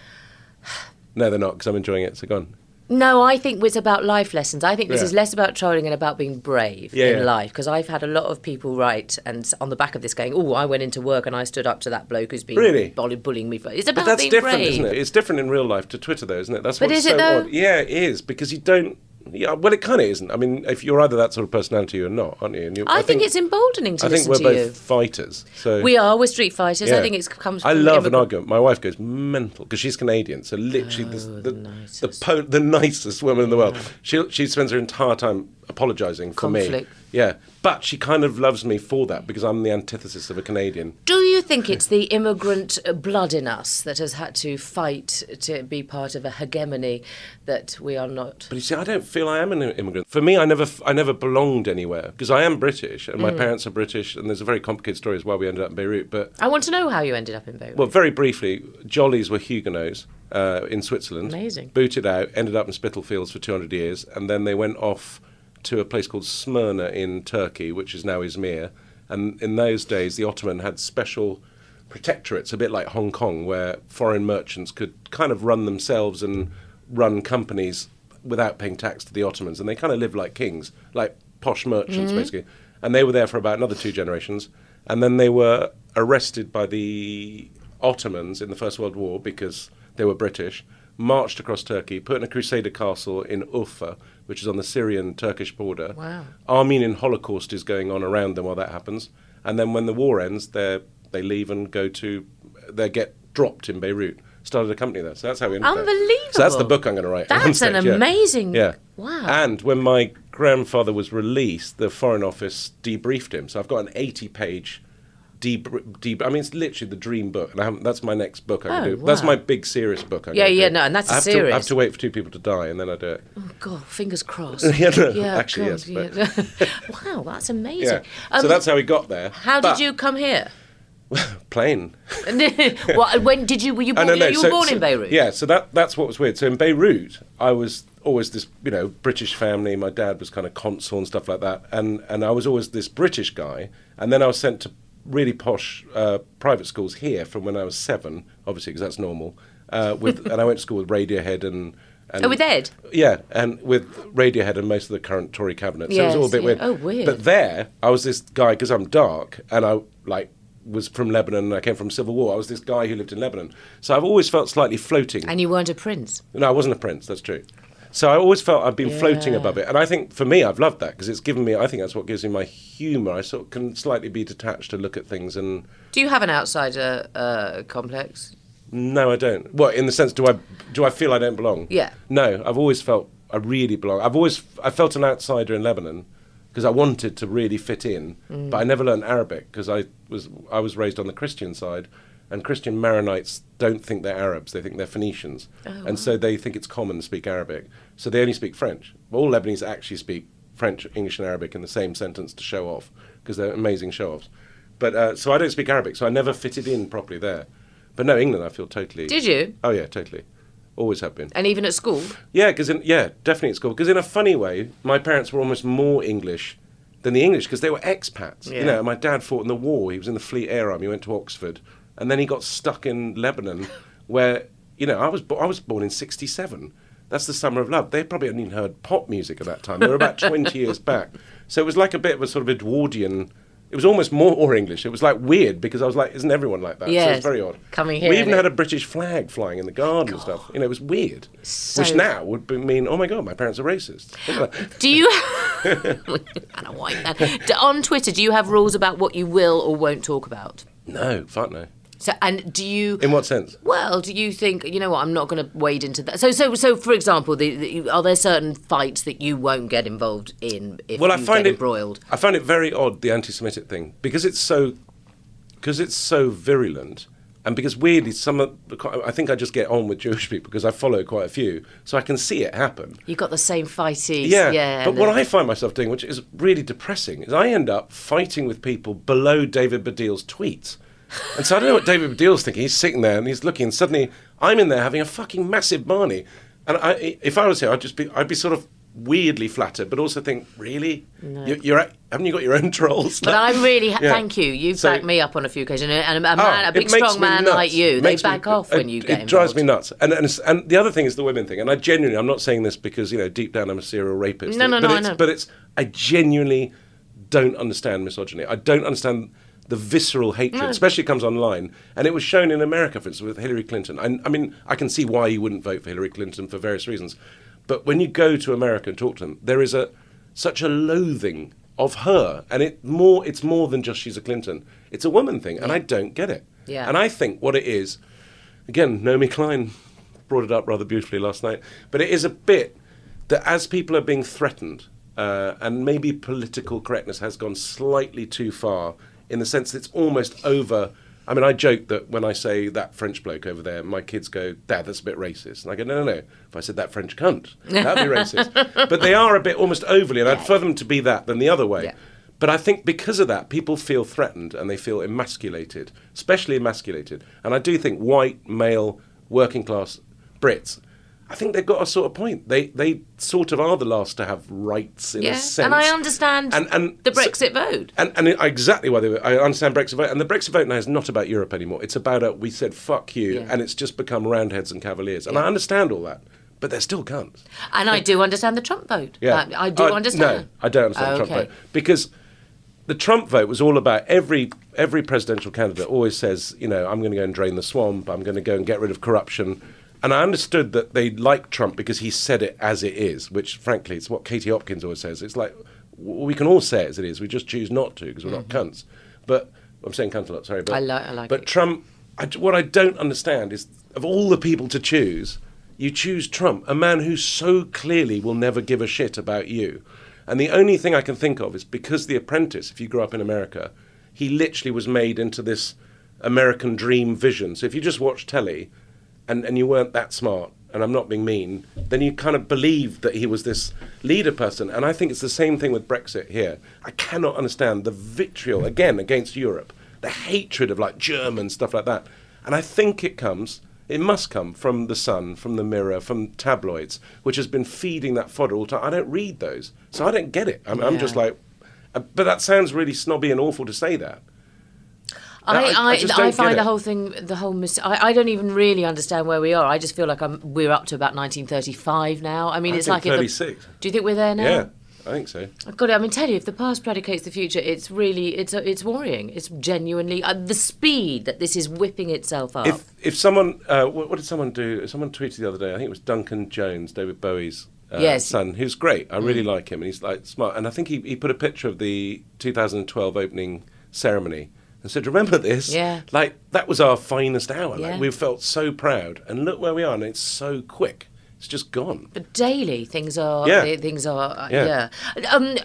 No, they're not because I'm enjoying it. So go on. No, I think it's about life lessons. I think this Yeah. is less about trolling and about being brave Yeah, in yeah. life. Because I've had a lot of people write and on the back of this going, "Oh, I went into work and I stood up to that bloke who's been Really? bullying me." For it's But about that's being different, brave. isn't it? It's different in real life to Twitter, though, isn't it? That's But what's it so though? odd. Yeah, it is because you don't. Yeah, well, it kind of isn't. I mean, if you're either that sort of personality or not, aren't you? And you I, think, it's emboldening to I think we're both you. fighters. So We are. We're street fighters. I think it comes. I love an argument. My wife goes mental because she's Canadian. So literally, Oh, the the the, nicest. po- the nicest woman in the world. She she spends her entire time apologising for me. Yeah, but she kind of loves me for that because I'm the antithesis of a Canadian. Do you think it's the immigrant blood in us that has had to fight to be part of a hegemony that we are not? But you see, I don't feel I am an immigrant. For me, I never, I never belonged anywhere because I am British and my Mm. parents are British, and there's a very complicated story as why we ended up in Beirut. But I want to know how you ended up in Beirut. well, very briefly, Jollies were Huguenots uh, in Switzerland. Amazing. Booted out, ended up in Spitalfields for 200 years, and then they went off to a place called Smyrna in Turkey, which is now Izmir. And in those days, the Ottoman had special protectorates, a bit like Hong Kong, where foreign merchants could kind of run themselves and run companies without paying tax to the Ottomans. And they kind of lived like kings, like posh merchants, mm-hmm. basically. And they were there for about another two generations. And then they were arrested by the Ottomans in the First World War because they were British, marched across Turkey, put in a Crusader castle in Urfa, which is on the Syrian Turkish border. Wow. Armenian Holocaust is going on around them while that happens. And then when the war ends, they they leave and go to, they get dropped in Beirut. Started a company there. So that's how we ended. Unbelievable. So that's the book I'm going to write. That's an yeah. amazing- Yeah. Wow. And when my grandfather was released, the Foreign Office debriefed him. So I've got an 80 page debr- deb- I mean, it's literally the dream book, and I haven't, that's my next book. I can Oh, do. That's my big serious book. I'm Yeah, yeah, do. no, and that's I a have To, I have to wait for two people to die, and then I do it. Oh God, fingers crossed. Yeah, no, actually, God, yes, yeah. wow, that's amazing. Yeah. Um, so that's how we got there. how But- did you come here? plane? well, when did you? Were you Oh, born, no, no, you so- were born so- in Beirut? Yeah, so that that's what was weird. So in Beirut, I was always this, you know, British family. My dad was kind of consul and stuff like that, and and I was always this British guy. And then I was sent to really posh uh, private schools here from when I was seven, obviously because that's normal. Uh, with and I went to school with Radiohead and. And Oh, with Ed? Yeah, and with Radiohead and most of the current Tory cabinet. So it was all a bit yeah. weird. Oh, weird. But there, I was this guy because I'm dark and I like was from Lebanon and I came from civil war. I was this guy who lived in Lebanon. So I've always felt slightly floating. And you weren't a prince. no, I wasn't a prince. That's true. So I always felt I've been floating above it, and I think for me, I've loved that because it's given me. I think that's what gives me my humour. I sort of can slightly be detached to look at things, and Do you have an outsider uh, complex? no, I don't. What in the sense do I do I feel I don't belong? Yeah. No, I've always felt I really belong. I've always I felt an outsider in Lebanon because I wanted to really fit in, Mm. but I never learned Arabic because I was I was raised on the Christian side, and Christian Maronites don't think they're Arabs; they think they're Phoenicians, Oh, and so they think it's common to speak Arabic. So they only speak French. All Lebanese actually speak French, English, and Arabic in the same sentence to show off because they're amazing show-offs. But uh, so I don't speak Arabic, so I never fitted in properly there. But no, England, I feel totally. Did you? Oh yeah, totally. Always have been. And even at school? Yeah, because yeah, definitely at school. Because in a funny way, my parents were almost more English than the English because they were expats. Yeah. You know, my dad fought in the war. He was in the Fleet Air Arm. He went to Oxford, and then he got stuck in Lebanon, where you know I was bo- I was born in '67. That's the summer of love. They probably hadn't even heard pop music at that time. They were about 20 years back. So it was like a bit of a sort of Edwardian. It was almost more or English. It was like weird because I was like, isn't everyone like that? So Yes. it's very odd. Coming here We even had a British flag flying in the garden and stuff. You know, it was weird. So- Which now would be, mean, oh my god, my parents are racist. Do you. and a white man. Do- On Twitter, do you have rules about what you will or won't talk about? no, fuck no. So, and do you. In what sense? Well, do you think you know what? I'm not going to wade into that. So, so, so, for example, the, the, are there certain fights that you won't get involved in if Well, you I find it embroiled? I find it very odd the anti-Semitic thing because it's so because it's so virulent. And because weirdly, some of I think I just get on with Jewish people because I follow quite a few, so I can see it happen. You've got the same fighties. Yeah, yeah. but what I find myself doing, which is really depressing, is I end up fighting with people below David Baddiel's tweets. And so I don't know what David Baddiel's thinking. He's sitting there and he's looking, and suddenly I'm in there having a fucking massive Barney. And I, if I was here, I'd just be, I'd be sort of weirdly flattered, but also think, really, you, you're, at- haven't you got your own trolls? But I'm really ha- Yeah. thank you. You've So- backed me up on a few occasions, and a, a, Oh, man, a big strong man nuts. like you, they Makes me- back off when you it, get It drives me nuts. And, and and the other thing is the women thing. And I genuinely, I'm not saying this because you know deep down I'm a serial rapist. No, no, but no, I know. But it's I genuinely don't understand misogyny. I don't understand the visceral hatred, especially it comes online. And it was shown in America, for instance, with Hillary Clinton. I, I mean, I can see why you wouldn't vote for Hillary Clinton for various reasons. But when you go to America and talk to them, there is a such a loathing of her, and it more it's more than just she's a Clinton. It's a woman thing, and I don't get it. Yeah. And I think what it is, again, Naomi Klein brought it up rather beautifully last night, but it is a bit that as people are being threatened, uh, and maybe political correctness has gone slightly too far in the sense that it's almost over. I mean, I joke that when I say that French bloke over there, my kids go, Dad, that's a bit racist. And I go, no, no, no. If I said that French cunt, that'd be racist. But they are a bit almost overly, and I'd prefer them to be that than the other way. Yeah. But I think because of that, people feel threatened and they feel emasculated, especially emasculated. And I do think white, male, working class Brits, I think they've got a sort of point. They they sort of are the last to have rights in Yeah, a sense. and I understand And- and the so- Brexit vote. And, and exactly why they were, I understand Brexit vote. And the Brexit vote now is not about Europe anymore. It's about a, we said fuck you, Yeah. and it's just become roundheads and cavaliers. And I understand all that, but they're still cunts. And I do understand the Trump vote. Yeah, I, I do understand. No, I don't understand the Okay. Trump vote because the Trump vote was all about every every presidential candidate always says, you know, I'm going to go and drain the swamp. I'm going to go and get rid of corruption. And I understood that they like Trump because he said it as it is, which frankly, it's what Katie Hopkins always says. It's like we can all say it as it is. We just choose not to because we're not cunts. But I'm saying cunt a lot. Sorry, but Mm-hmm. I li- I like But it. Trump, I, what I don't understand is of all the people to choose, you choose Trump, a man who so clearly will never give a shit about you. And the only thing I can think of is because The Apprentice, if you grew up in America, he literally was made into this American dream vision. So if you just watch telly and, and you weren't that smart, and I'm not being mean, then you kind of believed that he was this leader person. And I think it's the same thing with Brexit here. I cannot understand the vitriol, again, against Europe, the hatred of like German stuff like that. And I think it comes, it must come from the Sun, from the Mirror, from tabloids, which has been feeding that fodder all the time. I don't read those, so I don't get it. I'm, I'm just like, uh, but that sounds really snobby and awful to say that. I, I- I I, find the whole thing, the whole mis- I, I don't even really understand where we are. I just feel like I'm, we're up to about 1935 now. I mean, it's like if the- 36. do you think we're there now? Yeah, I think so. I've got it. I mean, tell you, if the past predicates the future, it's really, it's, it's worrying. It's genuinely uh, the speed that this is whipping itself up. If if someone, uh, what, what did someone do? Someone tweeted the other day. I think it was Duncan Jones, David Bowie's uh, Yes. son, who's great. I really like him, and he's like smart. And I think he, he put a picture of the 2012 opening ceremony and said, "Remember this? Yeah. like that was our finest hour. Yeah. Like we felt so proud, and look where we are, and it's so quick. It's just gone. But daily things are Yeah. th- things are uh, yeah. Yeah. Um,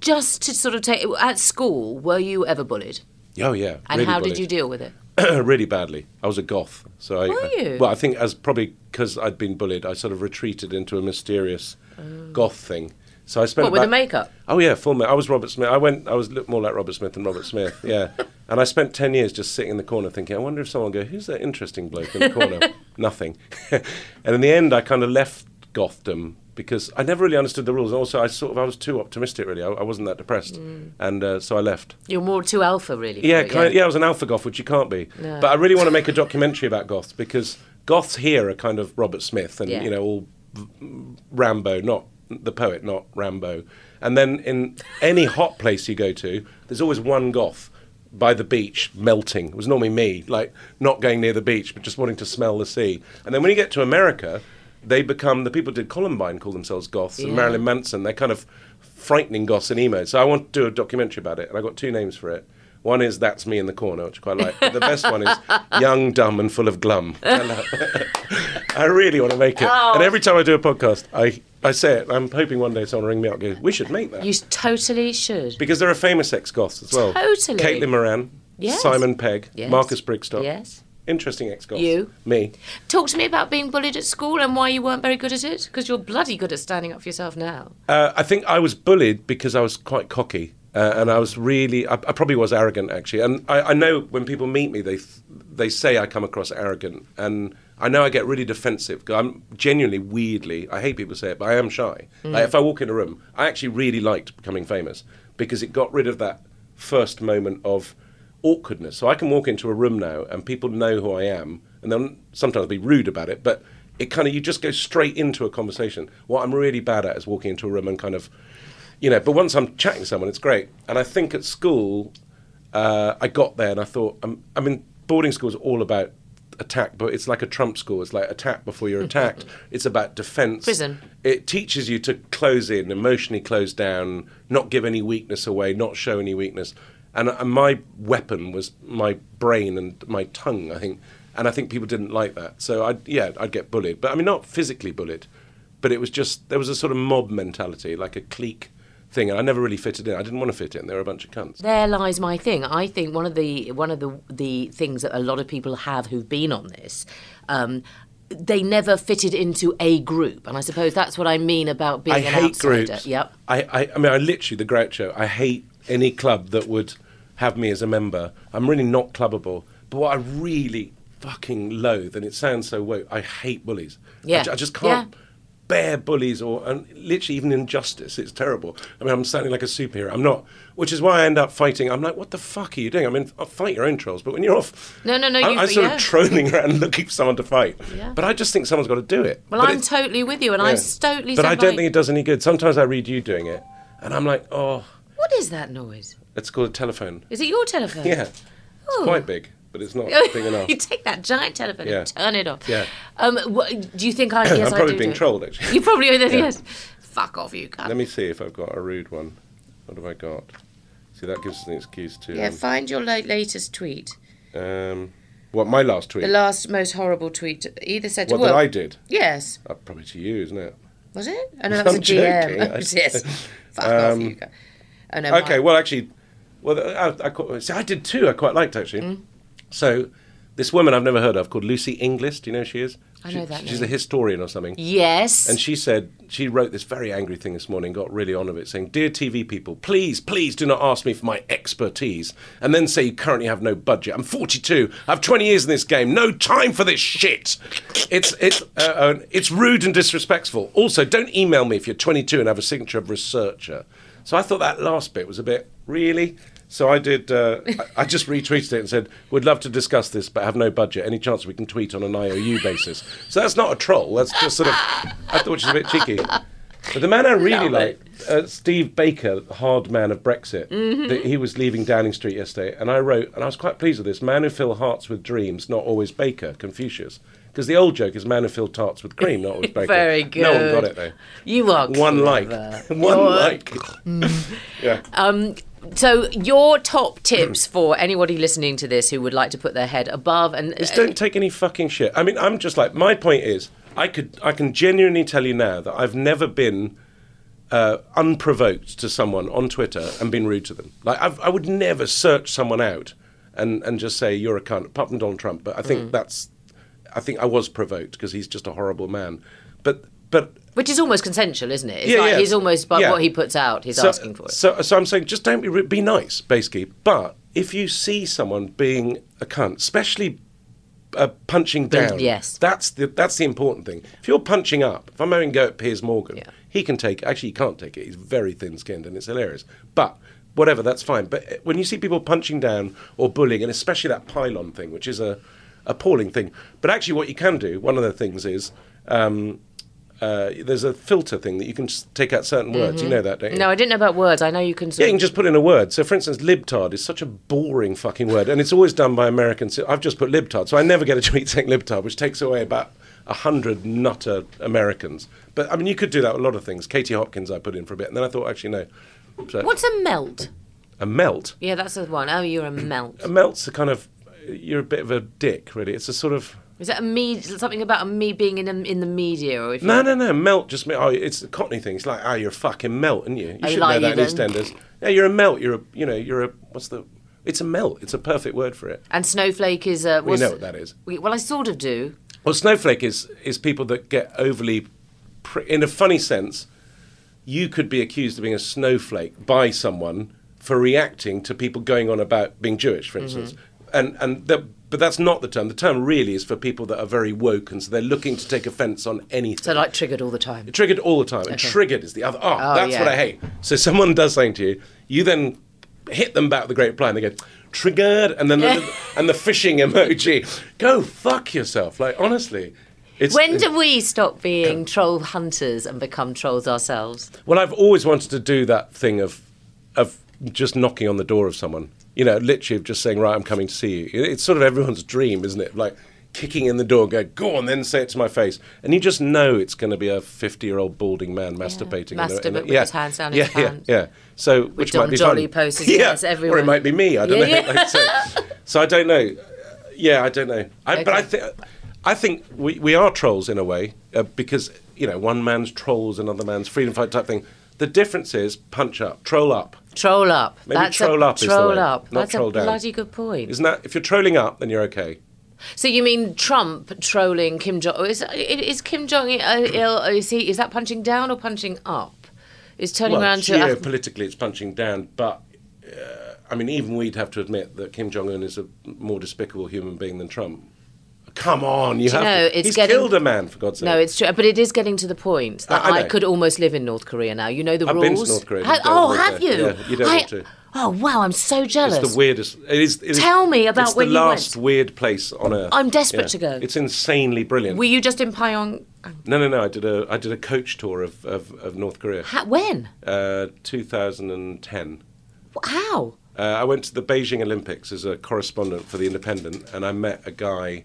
just to sort of take at school, were you ever bullied? Oh yeah. And really how did you deal with it? really badly. I was a goth. So I, Were I- you? well, I think as probably because I'd been bullied, I sort of retreated into a mysterious goth thing. So I spent Oh. What with the makeup? Oh yeah, full ma- I was Robert Smith. I went. I was looked more like Robert Smith than Robert Smith. Yeah, and I spent ten years just sitting in the corner thinking, I wonder if someone will go, who's that interesting bloke in the corner? Nothing. and in the end, I kind of left Gotham because I never really understood the rules. And also, I sort of I was too optimistic. Really, I, I wasn't that depressed, and uh, so I left. You're more too alpha, really. Yeah, it, kind of, yeah, I was an alpha goth, which you can't be. No. But I really want to make a documentary about goths because goths here are kind of Robert Smith and Yeah. you know all Rambo, not the poet, not Rambo. And then in any hot place you go to, there's always one goth by the beach melting. It was normally me, like not going near the beach, but just wanting to smell the sea. And then when you get to America, they become the people who did Columbine call themselves goths, and Marilyn Manson. They're kind of frightening goths and emos. So I want to do a documentary about it, and I got two names for it. One is That's Me in the Corner, which I quite like. But the best one is Young, Dumb, and Full of Glum. I really want to make it. Oh. And every time I do a podcast, I, I say it. I'm hoping one day someone will ring me up and go, We should make that. You totally should. because there are famous ex goths as well. Totally. Caitlin Moran, Yes. Simon Pegg, Yes. Marcus Brigstocke. Yes. Interesting ex goths. You. Me. Talk to me about being bullied at school and why you weren't very good at it. Because you're bloody good at standing up for yourself now. Uh, I think I was bullied because I was quite cocky. Uh, and I was really, I, I probably was arrogant actually. And I, I know when people meet me, they th- they say I come across arrogant, and I know I get really defensive. I'm genuinely, weirdly, I hate people say it, but I am shy. Like if I walk in a room, I actually really liked becoming famous because it got rid of that first moment of awkwardness. So I can walk into a room now, and people know who I am, and they'll sometimes be rude about it, but it kind of you just go straight into a conversation. What I'm really bad at is walking into a room and kind of you know, but once I'm chatting to someone, it's great. And I think at school, uh, I got there and I thought, um, I mean, boarding school is all about attack, but it's like a Trump school. It's like attack before you're attacked. it's about defense. Prison. It teaches you to close in, emotionally close down, not give any weakness away, not show any weakness. And, and my weapon was my brain and my tongue, I think. And I think people didn't like that. So I, yeah, I'd get bullied, but I mean not physically bullied, but it was just there was a sort of mob mentality, like a clique thing, and I never really fitted in. I didn't want to fit in. They were a bunch of cunts. There lies my thing. I think one of the one of the the things that a lot of people have who've been on this. Um, they never fitted into a group, and I suppose that's what I mean about being I an hate outsider. groups. Yep. I, I, I mean, I literally the Groucho. I hate any club that would have me as a member. I'm really not clubbable. But what I really fucking loathe, and it sounds so woke, I hate bullies. I Yeah. ju- I, just can't Yeah. Bear bullies or and literally even injustice. It's terrible. I mean, I'm sounding like a superhero. I'm not. Which is why I end up fighting. I'm like, what the fuck are you doing? I mean, I'll fight your own trolls, but when you're off, No, no, no, I, you- I'm sort yeah. of trolling around looking for someone to fight. Yeah. But I just think someone's got to do it. Well, But I'm totally with you, and I'm totally. But I don't like- think it does any good. Sometimes I read you doing it, and I'm like, oh, What is that noise? it's called a telephone. Is it your telephone? Yeah, it's Oh. quite big, but it's not big enough. you take that giant telephone Yeah. and turn it off. Yeah. Um, what, do you think I? Yes, I'm I probably do being do it. trolled, actually. You probably are. Yeah. Yes. Fuck off, you cunt. Let me see if I've got a rude one. What have I got? See, that gives us an excuse to. Yeah, find your la- latest tweet. um, what my last tweet? The last most horrible tweet. Either said to what well, that I did? Yes. Uh, probably to you, isn't it? Was it? Oh no, that was I'm a DM. joking. Oh, yes. Fuck off, you cunt. Oh no. Okay, mine- well, actually, well, I, I, quite- see, I did too. I quite liked actually. Mm. So, this woman I've never heard of called Lucy Inglis. Do you know who she is? I She- know that She's name. a historian or something. Yes. And she said, she wrote this very angry thing this morning, got really on of it, saying, Dear TV people, please, please do not ask me for my expertise and then say you currently have no budget. I'm 42. I have 20 years in this game. No time for this shit. It's, it's, uh, uh, it's rude and disrespectful. Also, don't email me if you're 22 and have a signature of researcher. So I thought that last bit was a bit, really? So I did. Uh, I, just retweeted it and said, "We'd love to discuss this, but have no budget. Any chance we can tweet on an IOU basis?" So that's not a troll. That's just sort of. I thought she was a bit cheeky. But the man I really like, uh, Steve Baker, hard man of Brexit, Mm-hmm. that he was leaving Downing Street yesterday, and I wrote, and I was quite pleased with this: "Man who fill hearts with dreams, not always Baker." Confucius. Because the old joke is man who filled tarts with cream, not always Baker. Very good. No one got it though. you are One like. One You're- like. yeah. Um, so your top tips for anybody listening to this who would like to put their head above and Just don't take any fucking shit. I mean, I'm just like my point is, I could, I can genuinely tell you now that I've never been uh, unprovoked to someone on Twitter and been rude to them. Like I've, I would never search someone out and and just say you're a cunt, apart from Donald Trump. But I Mm. think that's, I think I was provoked because he's just a horrible man. But but which is almost consensual, isn't it? It's Yeah, like yeah. he's almost by Yeah. what he puts out, he's so, asking for it. So, so I'm saying, just don't be be nice, basically. But if you see someone being a cunt, especially uh, punching down, yes. that's the that's the important thing. If you're punching up, if I'm having go at Piers Morgan, Yeah. he can take. Actually, he can't take it. He's very thin-skinned, and it's hilarious. But whatever, that's fine. But uh, when you see people punching down or bullying, and especially that pylon thing, which is a appalling thing. But actually, what you can do, one of the things is. Um, uh, there's a filter thing that you can take out certain words. You know that, don't you? Mm-hmm. No, I didn't know about words. I know you can. Yeah, you can just put in a word. So, for instance, libtard is such a boring fucking word, and it's always done by Americans. I've just put libtard, so I never get a tweet saying libtard, which takes away about a hundred nutter Americans. But I mean, you could do that with a lot of things. Katie Hopkins, I put in for a bit, and then I thought, actually, no. So, What's a melt? a melt? Yeah, that's the one. Oh, you're a melt. A melt's a kind of you're a bit of a dick, really. It's a sort of Is that a me? Something about a me being in a, in the media, or if no, no, no. Melt just mean oh, it's a Cockney thing. It's like oh, you're a fucking melt, aren't you? You should know that in. EastEnders. Yeah, you're a melt. You're a you know you're a what's the? It's a melt. It's a perfect word for it. And snowflake is a. We what's- know what that is. we- Well, I sort of do. Well, snowflake is is people that get overly, pr- in a funny sense. You could be accused of being a snowflake by someone for reacting to people going on about being Jewish, for instance, mm-hmm. and and the, but that's not the term. The term really is for people that are very woke, and so they're looking to take offence on anything. So like triggered all the time. Triggered all the time. And triggered is the other. Oh, Oh, that's yeah. what I hate. So someone does something to you, you then hit them back with a great reply, and they go, triggered, and then the, and the fishing emoji. Go fuck yourself. Like, honestly. It's, When do we stop being troll hunters and become trolls ourselves? Well, I've always wanted to do that thing of, of just knocking on the door of someone. You know, literally of just saying, right, I'm coming to see you. It's sort of everyone's dream, isn't it? Like, kicking in the door, go, go on, then say it to my face. And you just know it's going to be a 50 year old balding man masturbating. in a- in Masturbate with his hands down yeah, his yeah, pants. Yeah, So, which Don might be Jolly fun. poses, yeah. yes, Or everyone. it might be me, I don't Yeah, know. yeah. So, so I don't know. Yeah, I don't know. I, But I Okay. think. I think we, we are trolls in a way uh, because you know one man's trolls another man's freedom fight type thing. The difference is punch up, troll up. Troll up. Maybe That's troll a, up is the troll way, up. not That's troll a down. bloody good point. Isn't that if you're trolling up, then you're okay. So you mean Trump trolling Kim Jong? Is, is Kim Jong Il? Is he? Is that punching down or punching up? Is turning well, around to geopolitically, it's punching down, but uh, I mean, even we'd have to admit that Kim Jong Un is a more despicable human being than Trump. Come on, you Do you have know, to. it's He's getting- killed a man for God's sake. No, it's true, but it is getting to the point that I- I I, could almost live in North Korea now. You know the I've rules. been to North Korea. Ha- oh, have there. you? Yeah, you don't I- want to. Oh wow, I'm so jealous. It's the weirdest. It is. It is Tell me about when it's when the you last went. weird place on earth. I'm desperate Yeah. to go. It's insanely brilliant. Were you just in Pyong? no, no, no. I did a I did a coach tour of of, of North Korea. Ha- when? Uh, 2010. Wh- How? Uh, I went to the Beijing Olympics as a correspondent for The Independent, and I met a guy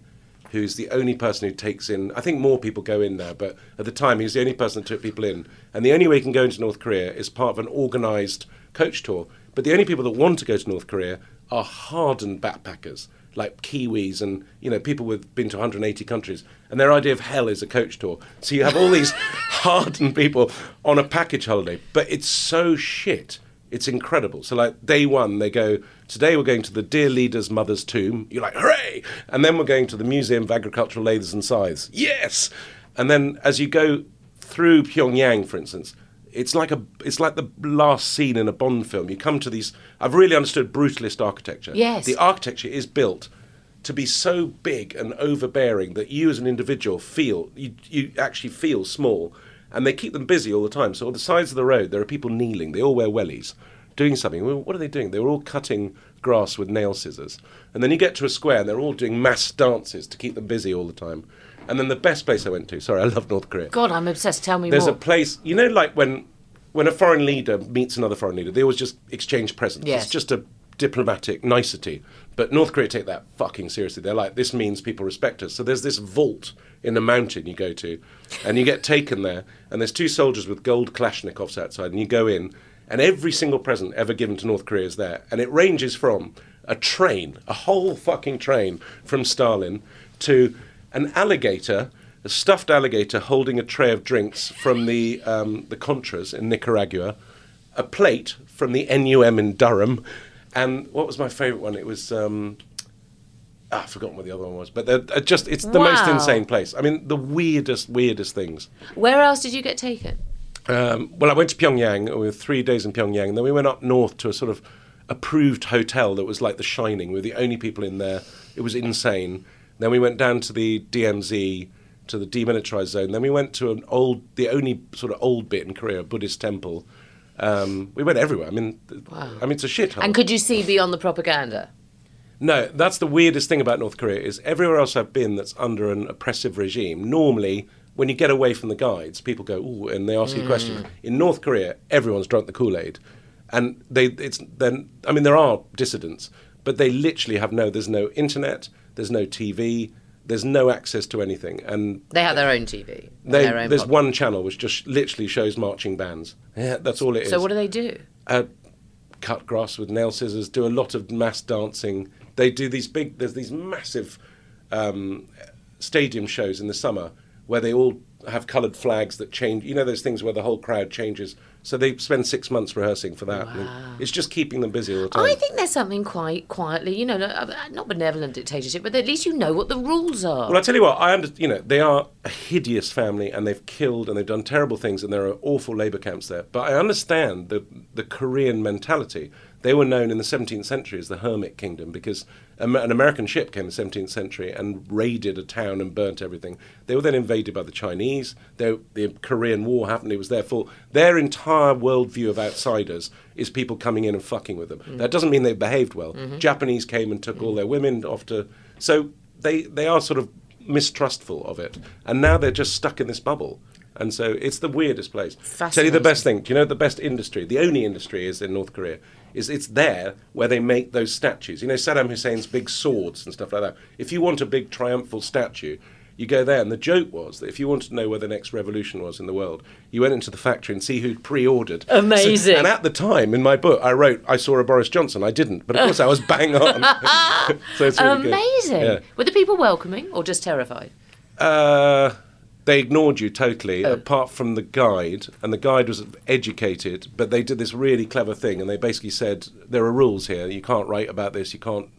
who's the only person who takes in. I think more people go in now, but at the time he was the only person that took people in. And the only way you can go into North Korea is part of an organised coach tour. But the only people that want to go to North Korea are hardened backpackers, like Kiwis and you know people who've been to 180 countries. And their idea of hell is a coach tour. So you have all these hardened people on a package holiday, but it's so shit. It's incredible. So, like day one, they go, Today we're going to the dear leader's mother's tomb. You're like, Hooray! And then we're going to the Museum of Agricultural Lathes and Scythes. Yes! And then as you go through Pyongyang, for instance, it's like a it's like the last scene in a Bond film. You come to these. I've really understood brutalist architecture. Yes. the architecture is built to be so big and overbearing that you, as an individual, feel you you actually feel small, and they keep them busy all the time. So on the sides of the road, there are people kneeling. They all wear wellies, doing something. Well, what are they doing? They were all cutting grass with nail scissors, and then you get to a square, and they're all doing mass dances to keep them busy all the time. And then the best place I went to. Sorry, I love North Korea. God, I'm obsessed. Tell me There's more. a place, you know, like when when a foreign leader meets another foreign leader, they always just exchange presents. Yes. It's just a diplomatic nicety. But North Korea take that fucking seriously. They're like, this means people respect us. So there's this vault in the mountain you go to, and you get taken there, and there's two soldiers with gold Kalashnikovs outside, and you go in, and every single present ever given to North Korea is there, and it ranges from a train, a whole fucking train from Stalin, to an alligator, a stuffed alligator holding a tray of drinks from the um, the Contras in Nicaragua, a plate from the NUM in Durham, and what was my favourite one? It was. Um, ah, I've forgotten what the other one was, but they're, uh, just it's the most insane place. I mean, the weirdest, weirdest things. Where else did you get taken? Um, well, I went to Pyongyang. We were three days in Pyongyang. And then we went up north to a sort of approved hotel that was like The Shining. We were the only people in there. It was insane. Then we went down to the DMZ, to the demilitarized zone. Then we went to an old, the only sort of old bit in Korea, a Buddhist temple. Um, we went everywhere. I mean, th- I mean, it's a shithole. And could you see beyond the propaganda? No, that's the weirdest thing about North Korea is everywhere else I've been that's under an oppressive regime. Normally, when you get away from the guides, people go ooh, and they ask you questions. In North Korea, everyone's drunk the Kool Aid, and they it's then. I mean, there are dissidents, but they literally have no. There's no internet. There's no TV. There's no access to anything, and They have their own TV. they, their own there's pop- one channel which just literally shows marching bands. Yeah, that's all it is So what do they do? uh, cut grass with nail scissors, do a lot of mass dancing. They do these big, there's these massive um, stadium shows in the summer where they all have coloured flags that change. You know those things where the whole crowd changes. So they spend six months rehearsing for that. And It's just keeping them busy all the time. I think there's something quite quietly, you know, uh, not benevolent dictatorship, but at least you know what the rules are. Well, I tell you what, I under, you know they are a hideous family, and they've killed and they've done terrible things, and there are awful labour camps there. But I understand the the Korean mentality. They were known in the 17th century as the Hermit Kingdom because an American ship came in the 17th century and raided a town and burnt everything. They were then invaded by the Chinese. They, the Korean War happened. It was their fault. Their entire worldview of outsiders is people coming in and fucking with them. Mm. That doesn't mean they behaved well. Mm-hmm. Japanese came and took all mm-hmm. their women off to. So they they are sort of mistrustful of it, and now they're just stuck in this bubble. And so it's the weirdest place. Tell you the best thing. Do you know the best industry? The only industry is in North Korea. Is it's there where they make those statues. You know Saddam Hussein's big swords and stuff like that. If you want a big triumphal statue, you go there. And the joke was that if you wanted to know where the next revolution was in the world, you went into the factory and see who'd pre-ordered. So- Amazing. and at the time, in my book, I wrote, I saw a Boris Johnson. I didn't, but of course I was bang on. so it's really. Amazing. Yeah. Were the people welcoming or just terrified? Uh, they ignored you totally, apart from the guide, and the guide was educated, but they did this really clever thing, and they basically said there are rules here. You can't write about this. You can't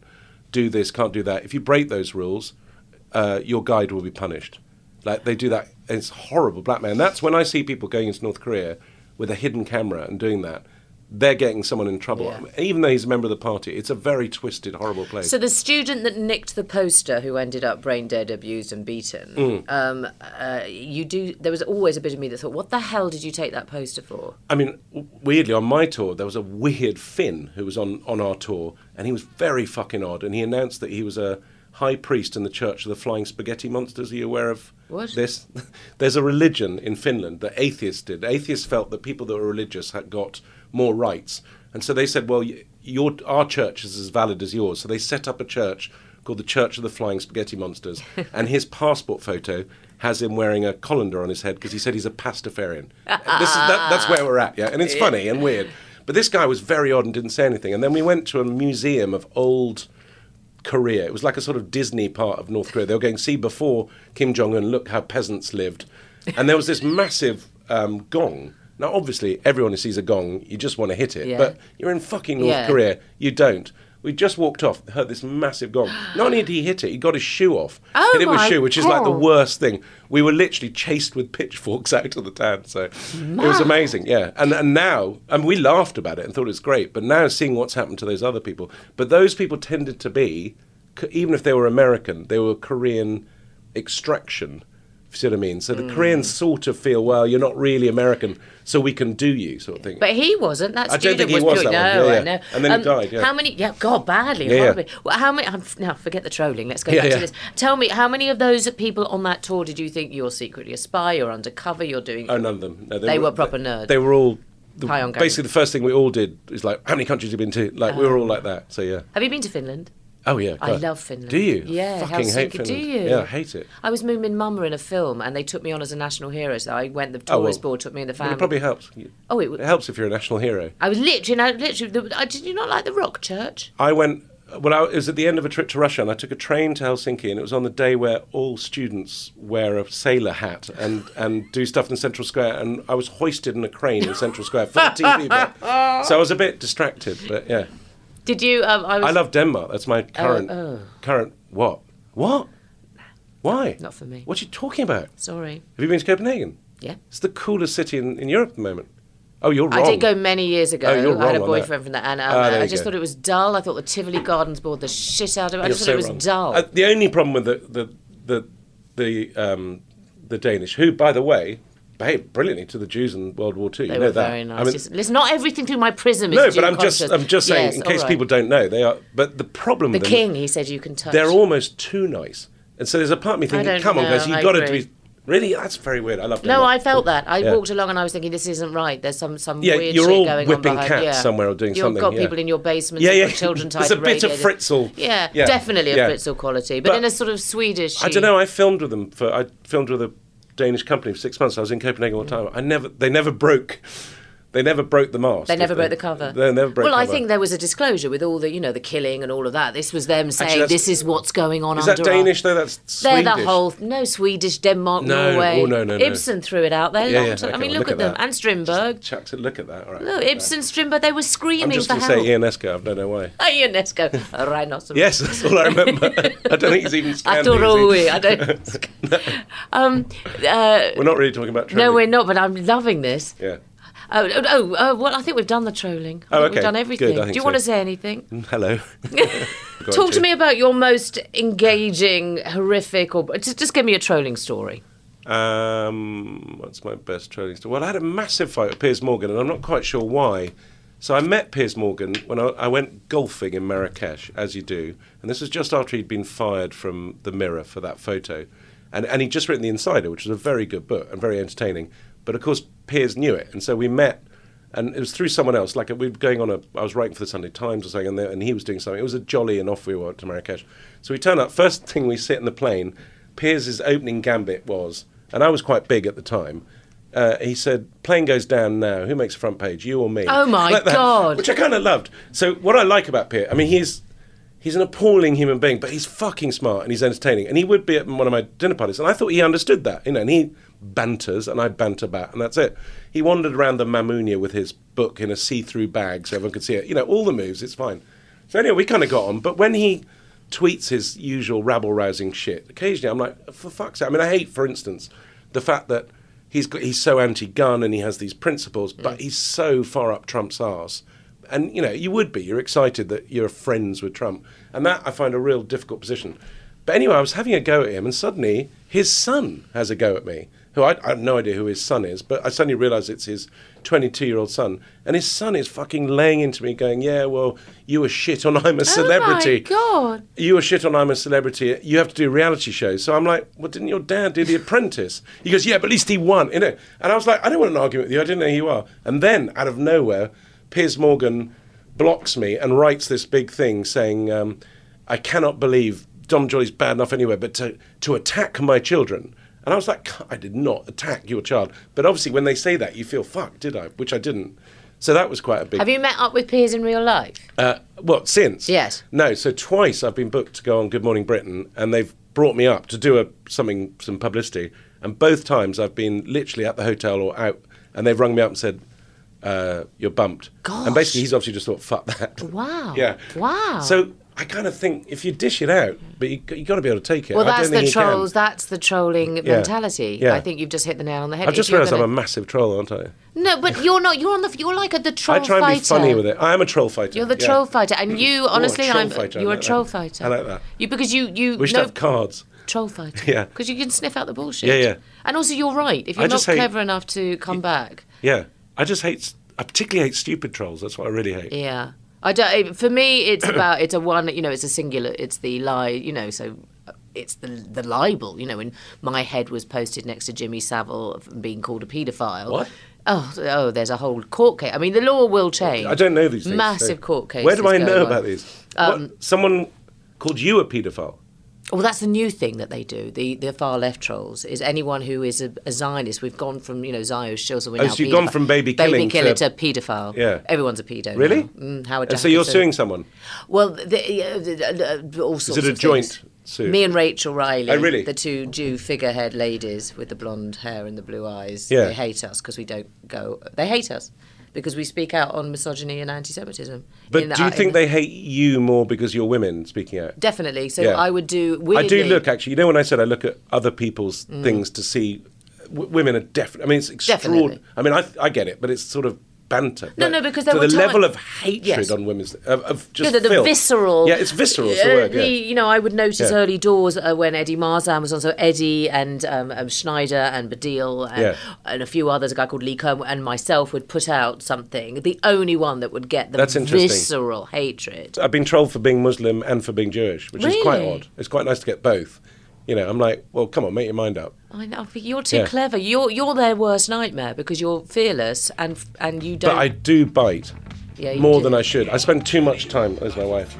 do this. Can't do that. If you break those rules, uh, your guide will be punished. Like they do that. It's horrible blackmail. And that's when I see people going into North Korea with a hidden camera and doing that. They're getting someone in trouble, Yeah. even though he's a member of the party. It's a very twisted, horrible place. So the student that nicked the poster, who ended up brain dead, abused, and beaten, Mm. um, uh, you do. There was always a bit of me that thought, "What the hell did you take that poster for?" I mean, weirdly, on my tour, there was a weird Finn who was on, on our tour, and he was very fucking odd. And he announced that he was a high priest in the Church of the Flying Spaghetti Monsters. Are you aware of What? this? There's a religion in Finland that atheists did. Atheists felt that people that were religious had got more rights. And so they said, well, your, our church is as valid as yours. So they set up a church called the Church of the Flying Spaghetti Monsters. and his passport photo has him wearing a colander on his head because he said he's a pastafarian. this is, that, that's where we're at, yeah? And it's funny and weird. But this guy was very odd and didn't say anything. And then we went to a museum of old Korea. It was like a sort of Disney part of North Korea. They were going, see, before Kim Jong un, look how peasants lived. And there was this massive um, gong. Now, obviously, everyone who sees a gong, you just want to hit it. Yeah. But you're in fucking North Yeah. Korea, you don't. We just walked off, heard this massive gong. Not only did he hit it, he got his shoe off. Oh hit it with shoe, which is like the worst thing. We were literally chased with pitchforks out of the town. So it was amazing, yeah. And and now, and we laughed about it and thought it was great. But now seeing what's happened to those other people, but those people tended to be, even if they were American, they were Korean extraction. You see what I mean? So the Mm. Koreans sort of feel, well, you're not really American, so we can do you, sort of thing. But he wasn't. That I don't think he was, was that one. No, Yeah, yeah. know. And then he died, yeah. How many? Yeah, God, badly, Yeah, horribly. Well, how many? I'm, now, forget the trolling. Let's go back to this. Tell me, how many of those people on that tour did you think you're secretly a spy? You're undercover. You're doing. Oh, none of them. No, They were proper nerds. They were all. The, High on basically, the first thing we all did is like, how many countries have you been to? Like, we were all like that. So yeah. Have you been to Finland? Oh yeah. I love Finland. Do you? Yeah, Fucking hate Helsinki. Do you? Yeah, I hate it. I was Moomin Mama in a film, and they took me on as a national hero. So I went. The Oh, tourist well, board took me in the Well, family. it probably helps. Oh, it w- helps if you're a national hero. I was literally, no, literally. The, I, did you not like the Rock Church? I went. Well, I, it was at the end of a trip to Russia, and I took a train to Helsinki, and it was on the day where all students wear a sailor hat and, and do stuff in Central Square, and I was hoisted in a crane in Central Square for the TV bit. So I was a bit distracted, but yeah. Did you? Um, I was. I love Denmark. That's my current oh. current what? What? Why? Not for me. What are you talking about? Sorry. Have you been to Copenhagen? Yeah. It's the coolest city in, in Europe at the moment. Oh, you're wrong. I did go many years ago. Oh, you're I had a boyfriend from there, and um, Ah, I just go. thought it was dull. I thought the Tivoli Gardens bored the shit out of it. I You're just so thought it was wrong. dull. Uh, the only problem with the the the the, um, the Danish, who, by the way, behaved brilliantly to the Jews in World War II. they you know were that. very nice. I mean, Yes. Listen, not everything through my prism is no, but I'm just. I'm just saying Yes, in case right. people don't know they are. But the problem The them, king, he said, you can touch. they're almost too nice, and so there's a part of me thinking, come on, guys, you've got to be. Really, that's very weird. I love. No, I felt that. I Yeah. walked along and I was thinking, this isn't right. There's some some Yeah, weird you're shit all going whipping on behind. cats yeah. somewhere or doing something. You've got yeah. people in your basement. Yeah, you've yeah. Children There's a bit of. Fritzl. Yeah, definitely a yeah. Fritzl quality, but, But- in a sort of Swedish. I don't know. I filmed with them for. I filmed with a Danish company for six months. I was in Copenhagen all the time. I never. They never broke. They never broke the mask. They never broke the cover. They never broke. Well, I think there was a disclosure with all the, you know, the killing and all of that. This was them saying, "This is what's going on Is under that our-" Danish though? That's They're Swedish. the whole no Swedish, Denmark, No, Norway. oh, no, no, no. Ibsen threw it out there. Yeah, yeah, time- I mean, well, look, look at them that. and Strindberg. Chucked it. Look at that. All right. No, Ibsen, Strindberg. They were screaming I'm just for going to help. say Ionesco. I don't know why. Oh, Ionesco, a rhinoceros. Yes, that's all I remember. I don't think he's even. Atoroi. I don't. um, uh, We're not really talking about. no, we're not. But I'm loving this. Yeah. Oh, oh, oh, uh, well, I think we've done the trolling. I Oh, okay. We've done Good, everything. Think Do you so. want to say anything? Hello. Talk to me about your most engaging, horrific, or just, just give me a trolling story. Um, what's my best trolling story? Well, I had a massive fight with Piers Morgan, and I'm not quite sure why. So I met Piers Morgan when I, I went golfing in Marrakesh, as you do, and this was just after he'd been fired from the Mirror for that photo. and and he'd just written The Insider, which was a very good book and very entertaining. But of course, Piers knew it, and so we met. And it was through someone else. Like we were going on a, I was writing for the Sunday Times or something, and, there, and he was doing something. It was a jolly, and off we went to Marrakesh. So we turn up. First thing we sit in the plane. Piers' opening gambit was, and I was quite big at the time. Uh, he said, "Plane goes down now. Who makes the front page? You or me?" Oh, my Like God. Which I kind of loved. So what I like about Piers, I mean, he's he's an appalling human being, but he's fucking smart and he's entertaining. And he would be at one of my dinner parties, and I thought he understood that, you know. And he banters, and I banter back, and that's it. He wandered around the Mamounia with his book in a see-through bag, so everyone could see it. You know, all the moves. It's fine. So anyway, we kind of got on. But when he tweets his usual rabble-rousing shit, occasionally I'm like, for fuck's sake. I mean, I hate, for instance, the fact that he's got, he's so anti-gun and he has these principles, but mm. he's so far up Trump's arse. And you know, you would be. You're excited that you're friends with Trump, and that I find a real difficult position. But anyway, I was having a go at him, and suddenly his son has a go at me. Who I, I have no idea who his son is, but I suddenly realise it's his 22 year old son, and his son is fucking laying into me, going, "Yeah, well, you were shit on I'm a celebrity. Oh my god! You were shit on I'm a celebrity. You have to do reality shows." So I'm like, "Well, didn't your dad do The Apprentice?" He goes, "Yeah, but at least he won." You know, and I was like, "I don't want an argument with you. I didn't know who you are." And then out of nowhere, Piers Morgan blocks me and writes this big thing saying, um, "I cannot believe Dom Jolly's bad enough anyway, but to to attack my children." And I was like, I did not attack your child. But obviously, when they say that, you feel, fuck, did I? Which I didn't. So that was quite a big. Have you met up with Piers in real life? Uh, what since? Yes. No. So twice I've been booked to go on Good Morning Britain, and they've brought me up to do a something some publicity, and both times I've been literally at the hotel or out, and they've rung me up and said, uh, "You're bumped." And basically, he's obviously just thought, "Fuck that." Wow. Yeah. Wow. So I kind of think if you dish it out, but you you got to be able to take it. Well, I don't that's the can. trolls. That's the trolling mentality. Yeah. I think you've just hit the nail on the head. I've just realised I'm a massive troll, aren't I? No, but you're not. You're on the. You're like a, the troll fighter. I try and fighter. be funny with it. I am a troll fighter. You're the yeah. troll fighter, and you honestly, troll I'm. fighter, You're a troll that. fighter. I like that. You because you you We should know have cards. troll fighter. Yeah. Because you can sniff out the bullshit. Yeah, yeah. And also, you're right. If you're I not hate- clever enough to come back, Yeah. I just hate. I particularly hate stupid trolls. That's what I really hate. yeah. I don't. For me, it's about. It's a one. You know, it's a singular. It's the lie. You know, so. It's the the libel, you know. When my head was posted next to Jimmy Savile being called a paedophile. What? Oh, oh, there's a whole court case. I mean, the law will change. I don't know these things. Massive so- court cases. Where do I know on. about these? Um, someone called you a paedophile. Well, that's the new thing that they do. The the far left trolls is anyone who is a, a Zionist. We've gone from you know Zionist shows Oh, now so you've gone from baby baby killer to- to, paedophile. Yeah. everyone's a pedo. Really? Mm, Howard And so you're suing someone. Well, the, uh, the, all sorts Is it a joint things. suit? Me and Rachel Riley, Oh, really? the two Jew figurehead ladies with the blonde hair and the blue eyes. Yeah. They hate us because we don't go. They hate us because we speak out on misogyny and anti-Semitism. But in do you think in- they hate you more because you're women speaking out? Definitely. So Yeah. I would do. I do look actually. You know when I said I look at other people's mm. things to see, w- women are definitely. I mean, it's extraordinary. Definitely. I mean, I, I get it, but it's sort of banter. No, no, because there to were the time- level of hatred Yes. on women's of, of just yeah, the, the filth. visceral. Yeah, it's visceral. The Uh, word. Yeah. the- you know, I would notice Yeah. early doors uh, when Eddie Marsan was on. So Eddie and um, um, Schneider and Baddiel and, Yeah. and a few others, a guy called Lee Cohen and myself would put out something. The only one that would get the That's interesting. visceral hatred. I've been trolled for being Muslim and for being Jewish, which is quite Really? odd. It's quite nice to get both. You know, I'm like, well, come on, make your mind up. I know, but you're too Yeah. clever. You're you're their worst nightmare because you're fearless and and you don't. But I do bite Yeah, you more do. than I should. I spend too much time. There's my wife.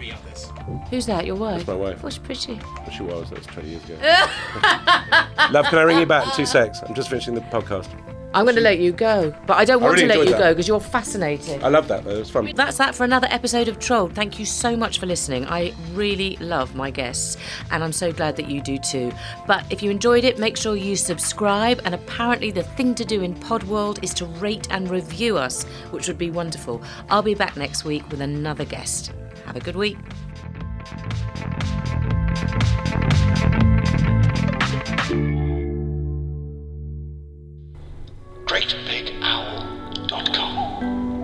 Who's that? Your wife? my wife. She's pretty. But she was. That was 20 years ago. Love, can I ring you back in two secs? I'm just finishing the podcast. I'm going to let you go, but I don't I want really to let you that. go because you're fascinating. I love that though. It was fun. That's that for another episode of Troll. Thank you so much for listening. I really love my guests, and I'm so glad that you do too. But if you enjoyed it, make sure you subscribe. And apparently, the thing to do in Pod World is to rate and review us, which would be wonderful. I'll be back next week with another guest. Have a good week. GreatBigOwl.com.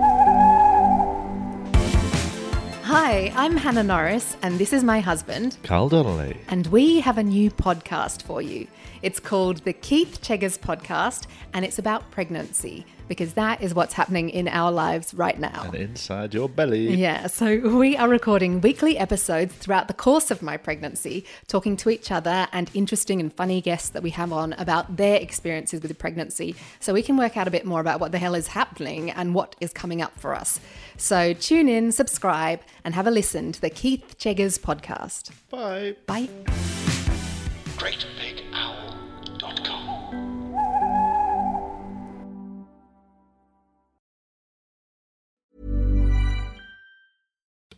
Hi, I'm Hannah Norris, and this is my husband. Carl Donnelly. And we have a new podcast for you. It's called the Keith Cheggers Podcast, and it's about pregnancy. Because that is what's happening in our lives right now. And inside your belly. Yeah, so we are recording weekly episodes throughout the course of my pregnancy, talking to each other and interesting and funny guests that we have on about their experiences with pregnancy so we can work out a bit more about what the hell is happening and what is coming up for us. So tune in, subscribe, and have a listen to the Keith Cheggers podcast. Bye. Bye. GreatBigOwl.com.